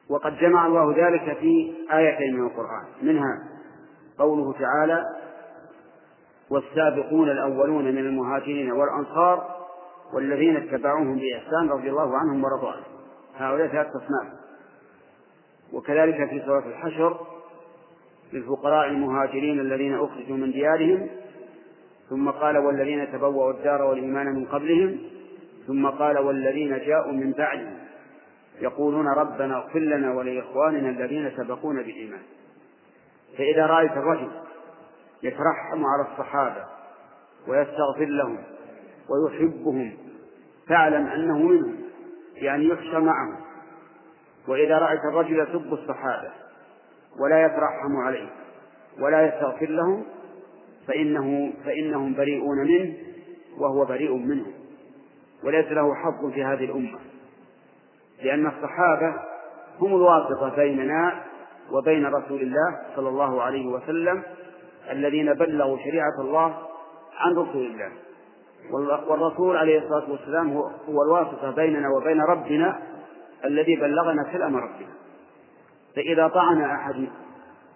وقد جمع الله ذلك في آيتين من القرآن. منها قوله تعالى والسابقون الأولون من المهاجرين والأنصار والذين اتبعوهم بإحسان رضي الله عنهم ورضوا عنهم هؤلاء ثلاثة أصناف. وكذلك في سورة الحشر للفقراء المهاجرين الذين أخرجوا من ديارهم ثم قال والذين تبوأوا الدار والإيمان من قبلهم ثم قال والذين جاءوا من بعدهم يقولون ربنا اغفر لنا ولإخواننا الذين سبقونا بالإيمان. فإذا رأيت الرجل يترحم على الصحابة ويستغفر لهم ويحبهم فاعلم أنه منهم يعني يخشى معهم. وإذا رأيت الرجل يسب الصحابة ولا يترحم عليهم ولا يستغفر لهم فإنه فإنهم بريئون منه وهو بريء منهم. وليس له حظ في هذه الأمة. لأن الصحابة هم الواسطة بيننا وبين رسول الله صلى الله عليه وسلم الذين بلغوا شريعة الله عن رسول الله. والرسول عليه الصلاة والسلام هو, الواسطة بيننا وبين ربنا الذي بلغنا كلام ربنا. فإذا طعن أحد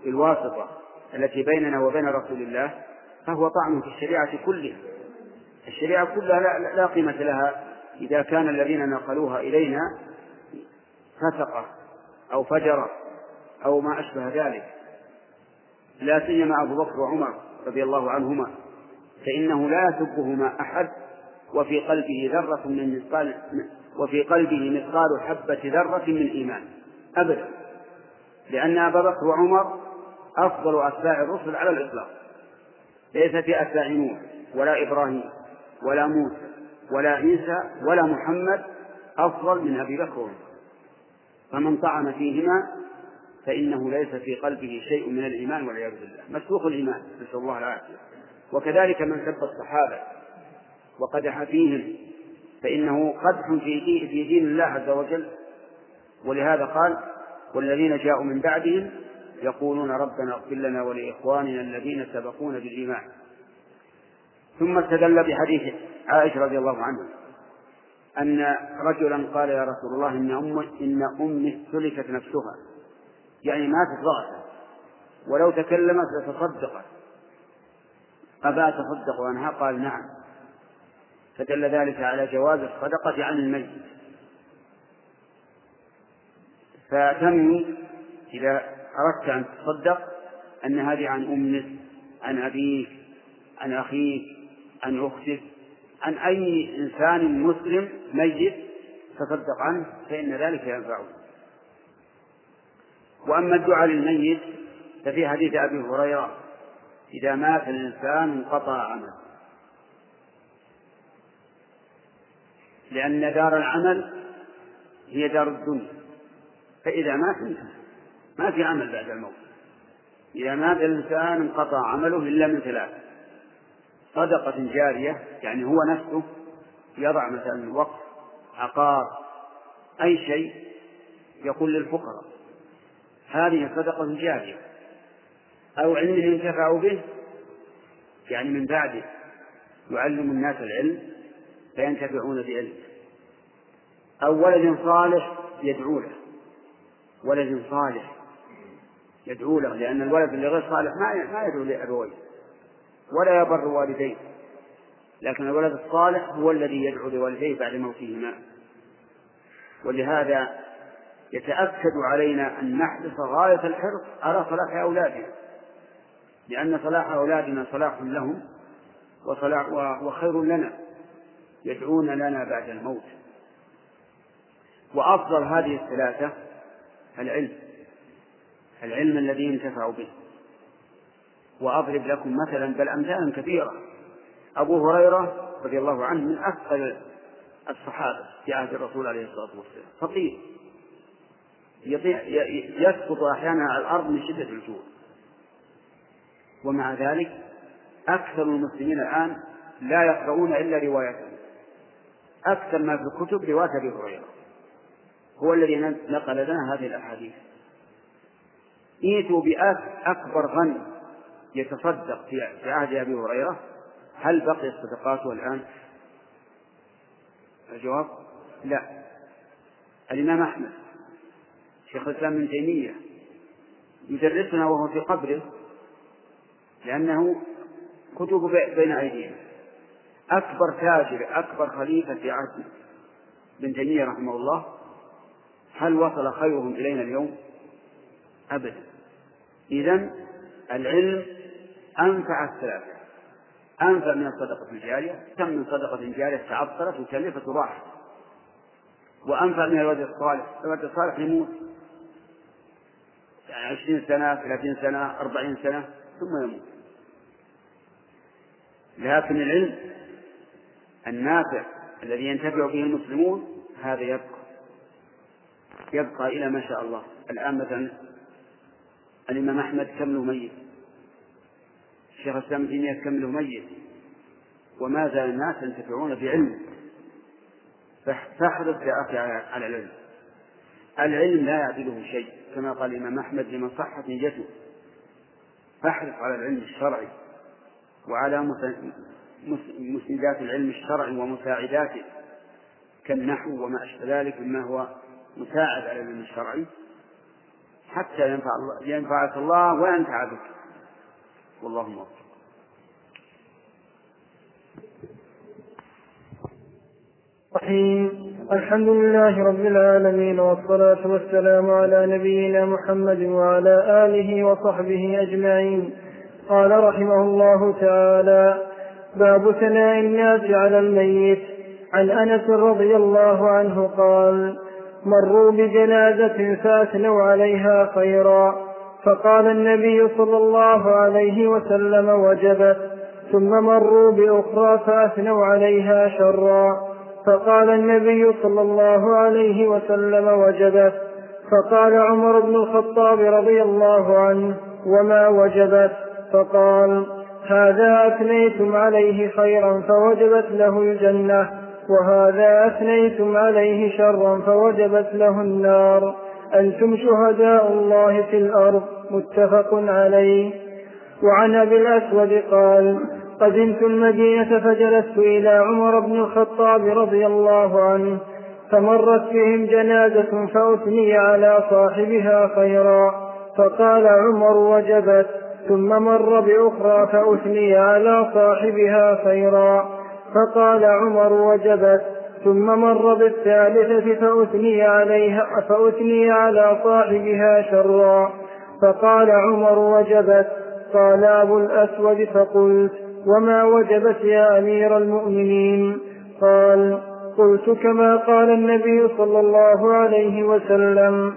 الواسطة التي بيننا وبين رسول الله فهو طعن في الشريعة كلها. الشريعة كلها لا, لا قيمة لها. إذا كان الذين نقلوها إلينا فسقة أو فجرة أو ما أشبه ذلك. لا سيما أبو بكر وعمر رضي الله عنهما. فإنه لا يسبهما أحد. وفي قلبه ذرة من مثقال وفي قلبه مثقال حبة ذرة من إيمان. أبدا. لأن أبا بكر وعمر أفضل أتباع الرسل على الإطلاق. ليس في أتباع نوح ولا إبراهيم ولا موسى ولا عيسى ولا محمد أفضل من أبي بكر. فمن طعن فيهما فإنه ليس في قلبه شيء من الإيمان والعياذ بالله. مسلوخ الإيمان نسأل الله العافية. وكذلك من سب الصحابة وقدح فيهم فإنه قدح في دين الله عز وجل. ولهذا قال والذين جاءوا من بعدهم يقولون ربنا اغفر لنا ولإخواننا الذين سبقونا بالإيمان. ثم استدل بحديث عائشة رضي الله عنها أن رجلا قال يا رسول الله إن أم إن أمي سلكت نفسها. يعني ماتت ضغطا ولو تكلمت لتصدقت. أبا تصدق عنها قال نعم. فدل ذلك على جواز الصدقة عن الميت. فتنوي إذا أردت أن تصدق أن هذه عن أمك عن أبيك عن أخيك عن أختك عن أي إنسان مسلم ميت تصدق عنه فإن ذلك ينفعه. وأما الدعاء للميت ففي حديث أبي هريرة إذا مات الإنسان انقطع عمله. لأن دار العمل هي دار الدنيا فإذا مات انتهى. ما في عمل بعد الموت. إذا مات الإنسان انقطع عمله إلا من ثلاث صدقة جارية يعني هو نفسه يضع مثلا وقف عقار أي شيء يقول للفقراء هذه صدقة جارية. أو علم ينتفع به يعني من بعده يعلم الناس العلم فينتفعون بعلمه. أو ولد صالح يدعو له ولد صالح يدعو له لأن الولد اللي غير صالح ما ما يدعو لأبويه ولا يبر والديه. لكن الولد الصالح هو الذي يدعو لوالديه بعد موتهما. ولهذا يتأكد علينا أن نحرص غاية الحرص على صلاح أولادنا. لأن صلاح أولادنا صلاح لهم وصلاح وخير لنا. يدعون لنا بعد الموت. وأفضل هذه الثلاثة العلم. العلم الذي ينتفع به. وأضرب لكم مثلا بل أمثالا كثيرة. أبو هريرة رضي الله عنه من أثقل الصحابة في عهد الرسول عليه الصلاة والسلام. فقير يسقط أحيانا على الأرض من شدة الجوع. ومع ذلك أكثر المسلمين الآن لا يقرؤون إلا روايته. أكثر ما في الكتب رواية أبي هريرة. هو الذي نقل لنا هذه الأحاديث. ائتوا بأكبر غني يتصدق في عهد أبي هريرة. هل بقي الصدقات الآن؟ الجواب؟ لا. الإمام أحمد شيخ الإسلام ابن تيمية يدرسنا وهو في قبره لأنه كتب بين أيدينا. أكبر تاجر أكبر خليفة في عهد ابن تيمية رحمه الله هل وصل خيرهم إلينا اليوم؟ أبدا. إذا العلم أنفع الثلاثة. أنفع من الصدقة الجارية كم من صدقة جارية تعطلت وكلفت وراحت. وأنفع من الولد الصالح الولد الصالح يموت. يعني عشرين سنة ثلاثين سنة أربعين سنة ثم يموت. لكن العلم النافع الذي ينتفع به المسلمون هذا يبقى. يبقى إلى ما شاء الله. الآن مثلا الإمام أحمد كم له ميت الشيخ الإسلام ابن كم له ميت وما زال الناس ينتفعون بعلم فاحرص يا أخي على العلم. العلم لا يعدله شيء كما قال الإمام أحمد لمن صحت نيته. فاحرص على العلم الشرعي وعلى مسندات العلم الشرعي ومساعداته كالنحو وما أشبه ذلك مما هو مساعد على العلم الشرعي. حتى ينفع الله ينفعك الله وينفع بك. والله موفق. رحيم الحمد لله رب العالمين والصلاة والسلام على نبينا محمد وعلى آله وصحبه أجمعين. قال رحمه الله تعالى باب ثناء الناس على الميت. عن أنس رضي الله عنه قال مروا بجنازة فأثنوا عليها خيرا. فقال النبي صلى الله عليه وسلم وجبت. ثم مروا بأخرى فأثنوا عليها شرا. فقال النبي صلى الله عليه وسلم وجبت. فقال عمر بن الخطاب رضي الله عنه وما وجبت؟ فقال هذا أثنيتم عليه خيرا فوجبت له الجنة. وهذا أثنيتم عليه شرا فوجبت له النار. أنتم شهداء الله في الأرض متفق عليه. وعن أبي الأسود قال قدمت المدينة فجلست إلى عمر بن الخطاب رضي الله عنه فمرت بهم جنازة فأثني على صاحبها خيرا. فقال عمر وجبت. ثم مر بأخرى فأثني على صاحبها خيرا. فقال عمر وجبت ثم مر بالثالثة فأثني عليها فأثني على صاحبها شرا. فقال عمر وجبت قال أبو الأسود فقلت وما وجبت يا أمير المؤمنين؟ قال قلت كما قال النبي صلى الله عليه وسلم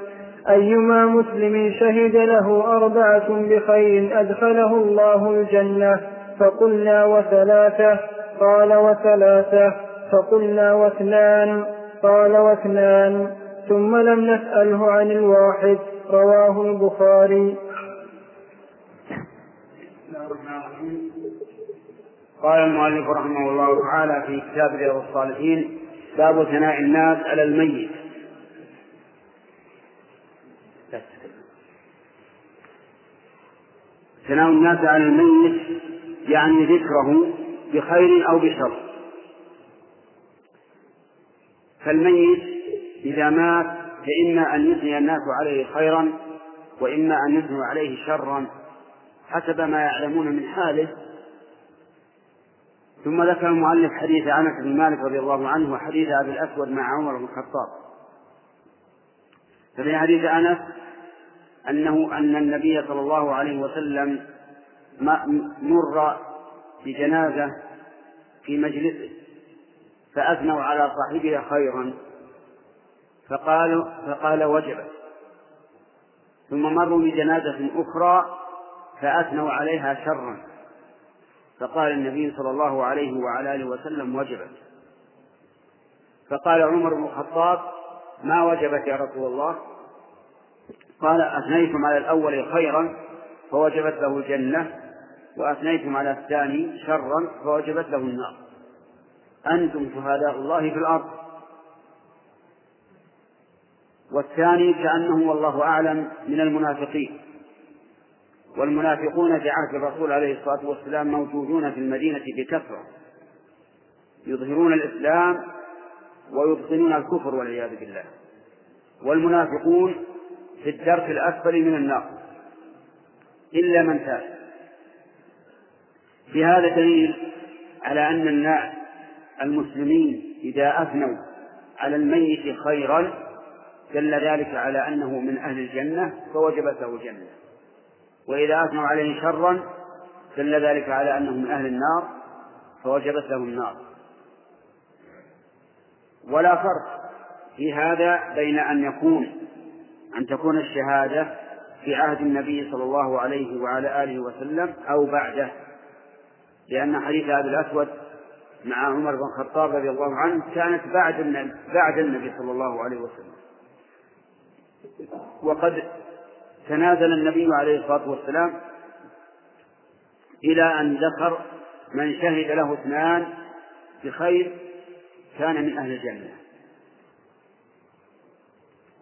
أيما مسلم شهد له أربعة بخير أدخله الله الجنة فقلنا وثلاثة قال وثلاثة فقلنا واثنان قال واثنان ثم لم نسأله عن الواحد رواه البخاري. قال المؤلف رحمه الله تعالى في كتاب رياض الصالحين باب ثناء الناس على الميت. ثناء الناس على الميت يعني ذكره بخير أو بشر. فالميت إذا مات فإما أن يثني الناس عليه خيرا وإما أن يثنوا عليه شرا حسب ما يعلمون من حاله. ثم ذكر المؤلف حديث أنس بن مالك رضي الله عنه وحديث أبي الأسود مع عمر بن الخطاب. ففي حديث أنس أنه أن النبي صلى الله عليه وسلم مر بجنازه في مجلسه فأثنوا على صاحبها خيرا فقالوا فقال وجبت. ثم مروا بجنازة أخرى فأثنوا عليها شرا. فقال النبي صلى الله عليه وعلى آله وسلم وجبت. فقال عمر بن الخطاب ما وجبت يا رسول الله؟ قال أثنيتم على الأول خيرا فوجبت له الجنة وأثنيتم على الثاني شرا فوجبت له النار. أنتم شهداء الله في الأرض. والثاني كأنه والله أعلم من المنافقين. والمنافقون في عهد الرسول عليه الصلاة والسلام موجودون في المدينة بكثرة. يظهرون الإسلام ويبطنون الكفر والعياذ بالله. والمنافقون في الدرك الأسفل من النار. إلا من تاب. في هذا دليل على أن الناس المسلمين إذا أثنوا على الميت خيرا دل ذلك على أنه من أهل الجنة فوجبت له الجنة وإذا أثنوا عليه شرا دل ذلك على أنه من أهل النار فوجبت له النار. ولا فرق في هذا بين أن يكون أن تكون الشهادة في عهد النبي صلى الله عليه وعلى آله وسلم أو بعده. لأن حديث أبي الأسود مع عمر بن الخطاب رضي الله عنه كانت بعد بعد النبي صلى الله عليه وسلم. وقد تنازل النبي عليه الصلاة والسلام إلى أن ذكر من شهد له اثنان بخير كان من أهل الجنة.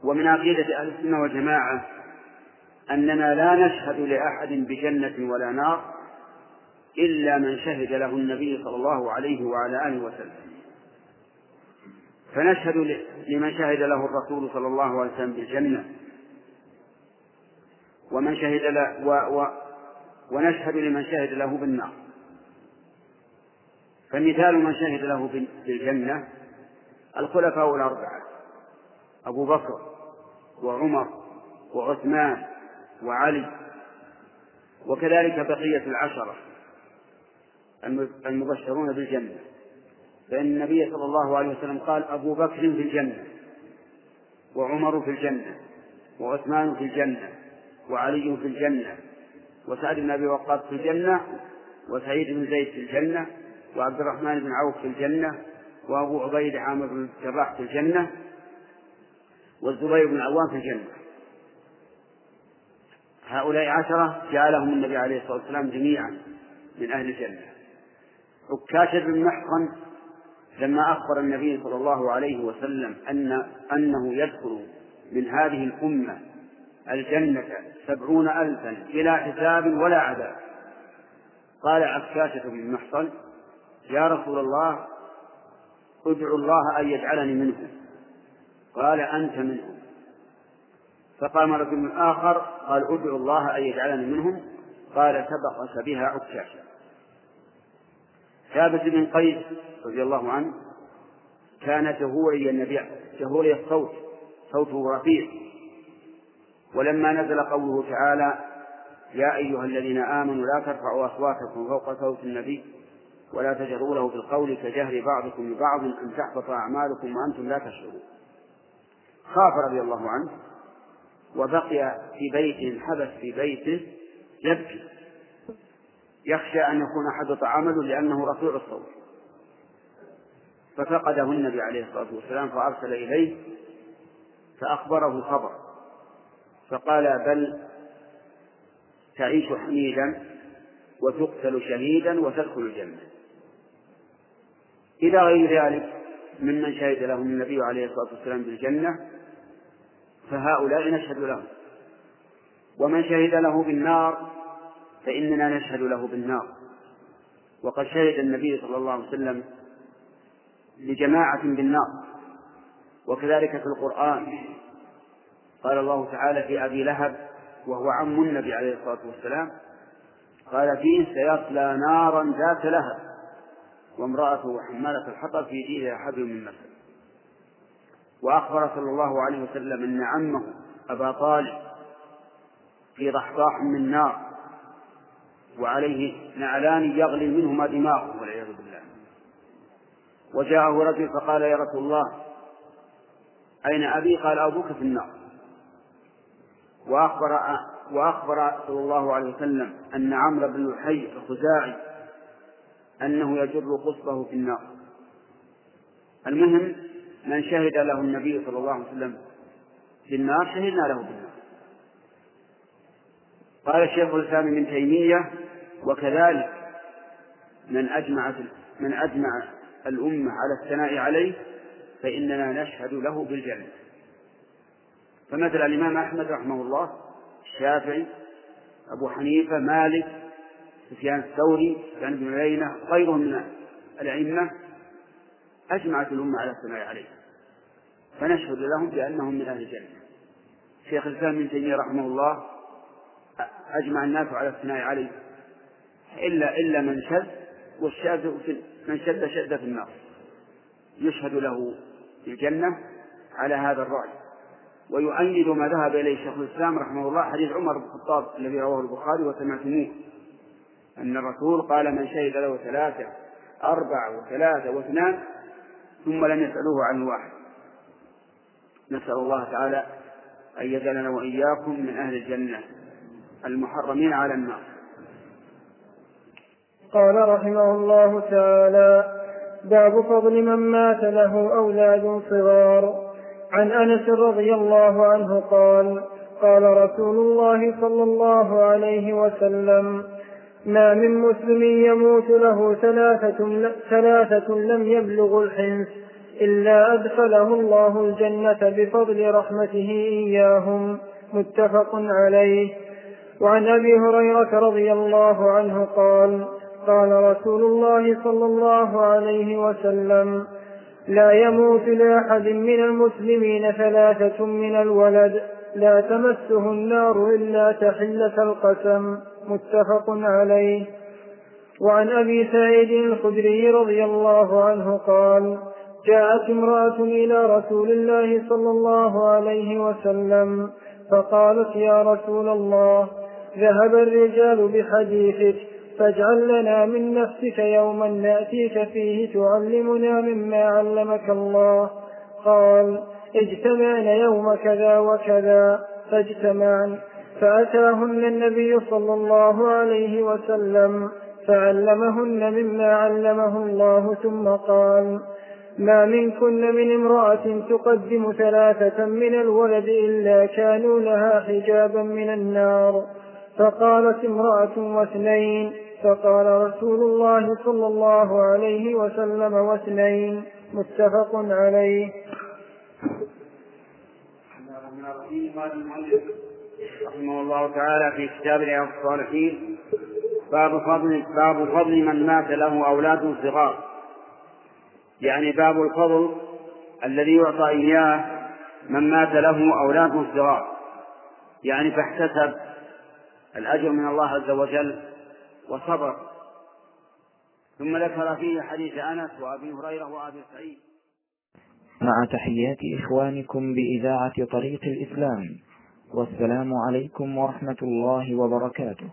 ومن عقيدة أهل السنة والجماعة أننا لا نشهد لأحد بجنة ولا نار إلا من شهد له النبي صلى الله عليه وعلى آله وسلم. فنشهد لمن شهد له الرسول صلى الله عليه وسلم بالجنة. ومن شهد له و و ونشهد لمن شهد له بالنار. فمثال من شهد له بالجنة الخلفاء الأربعة. أبو بكر وعمر وعثمان وعلي. وكذلك بقية العشرة. المبشرون بالجنة. فإن النبي صلى الله عليه وسلم قال أبو بكر في الجنة وعمر في الجنة وعثمان في الجنة وعلي في الجنة وسعد بن أبي وقاص في الجنة وسعيد بن زيد في الجنة وعبد الرحمن بن عوف في الجنة وأبو عبيد عامر بن الجراح في الجنة والزبير بن العوام في الجنة. هؤلاء عشرة جعلهم النبي عليه الصلاة والسلام جميعا من أهل الجنة. عكاشة بن محصن لما أخبر النبي صلى الله عليه وسلم أن أنه يدخل من هذه الأمة الجنة سبعون ألفا بلا حساب ولا عذاب. قال عكاشة بن محصن يا رسول الله ادعو الله أن يجعلني منهم. قال أنت منهم. فقام رجل آخر قال ادعو الله أن يجعلني منهم. قال سبقك بها عكاشة. ثابت بن قيس رضي الله عنه كان جهوري النبي جهوري الصوت صوته رفيع. ولما نزل قوله تعالى يا أيها الذين آمنوا لا ترفعوا أصواتكم فوق صوت النبي ولا تجهروا له بالقول كجهر بعضكم لبعض أن تحبط أعمالكم وأنتم لا تشعرون. خاف رضي الله عنه وبقي في بيته حبس في بيته يبكي. يخشى أن يكون حدث عمله لأنه رفيع الصوت ففقده النبي عليه الصلاة والسلام فأرسل إليه فأخبره الخبر. فقال بل تعيش حميدا وتقتل شهيدا وتدخل الجنة. إلى غير ذلك ممن شهد لهم النبي عليه الصلاة والسلام بالجنة فهؤلاء نشهد لهم. ومن شهد له بالنار فإننا نشهد له بالنار. وقد شهد النبي صلى الله عليه وسلم لجماعة بالنار. وكذلك في القرآن قال الله تعالى في أبي لهب وهو عم النبي عليه الصلاة والسلام قال فيه سيصلى نارا ذات لهب وامرأته حمالة الحطب في جيدها حبل من مسد. وأخبر صلى الله عليه وسلم أن عمه أبا طالب في ضحضاح من نار. وعليه نعلان يغلي منهما دماغه والعياذ بالله. وجاءه رجل فقال يا رسول الله أين أبي؟ قال أبوك في النار. وأخبر وأخبر صلى الله عليه وسلم أن عمرو بن الحي الخزاعي أنه يجر قصبه في النار. المهم من شهد له النبي صلى الله عليه وسلم بالنار شهدنا له بالنار قال الشيخ الإسلام ابن تيمية وكذلك من أجمع من أجمع الأمة على الثناء عليه فإننا نشهد له بالجنة. فمثل الإمام أحمد رحمه الله الشافعي أبو حنيفة مالك سفيان الثوري سفيان بن عيينة غيرهم من الأئمة أجمعت الأمة على الثناء عليه. فنشهد لهم بأنهم من أهل الجنة. شيخ الإسلام ابن تيمية رحمه الله أجمع الناس على الثناء عليه إلا إلا من شذ والشاذ من شد شد في النار. يشهد له بالجنة على هذا الرأي. ويؤيد ما ذهب إليه شيخ الإسلام رحمه الله حديث عمر بن الخطاب الذي رواه البخاري وسمعتموه. أن الرسول قال من شهد له ثلاثة أربعة وثلاثة واثنان ثم لم يسألوه عن واحد. نسأل الله تعالى أن يجعلنا وإياكم من أهل الجنة. المحرمين على النار. قال رحمه الله تعالى باب فضل من مات له أولاد صغار. عن أنس رضي الله عنه قال قال رسول الله صلى الله عليه وسلم ما من مسلم يموت له ثلاثة, ثلاثة لم يبلغ الحنس إلا أدخله الله الجنة بفضل رحمته إياهم. متفق عليه. وعن أبي هريرة رضي الله عنه قال قال رسول الله صلى الله عليه وسلم لا يموت لأحد من المسلمين ثلاثة من الولد لا تمسه النار إلا تحلة القسم متفق عليه. وعن أبي سعيد الخدري رضي الله عنه قال جاءت امرأة إلى رسول الله صلى الله عليه وسلم فقالت يا رسول الله ذهب الرجال بحديثك فاجعل لنا من نفسك يوما نأتيك فيه تعلمنا مما علمك الله. قال اجتمعن يوم كذا وكذا فاجتمعن. فأتاهن النبي صلى الله عليه وسلم فعلمهن مما علمه الله ثم قال ما منكن من امرأة تقدم ثلاثة من الولد إلا كانوا لها حجابا من النار. فقالت امرأة واثنين فقال رسول الله صلى الله عليه وسلم واثنين متفق عليه. رحمه الله تعالى في كتاب رياض الصالحين باب فضل باب فضل من مات له أولاد صغار. يعني باب الفضل الذي يعطى إياه من مات له أولاد صغار. يعني فاحتسب الأجر من الله عز وجل وصبر. ثم ذكر فيه حديث أنس وأبي هريرة وأبي سعيد. مع تحيات إخوانكم بإذاعة طريق الإسلام. والسلام عليكم ورحمة الله وبركاته.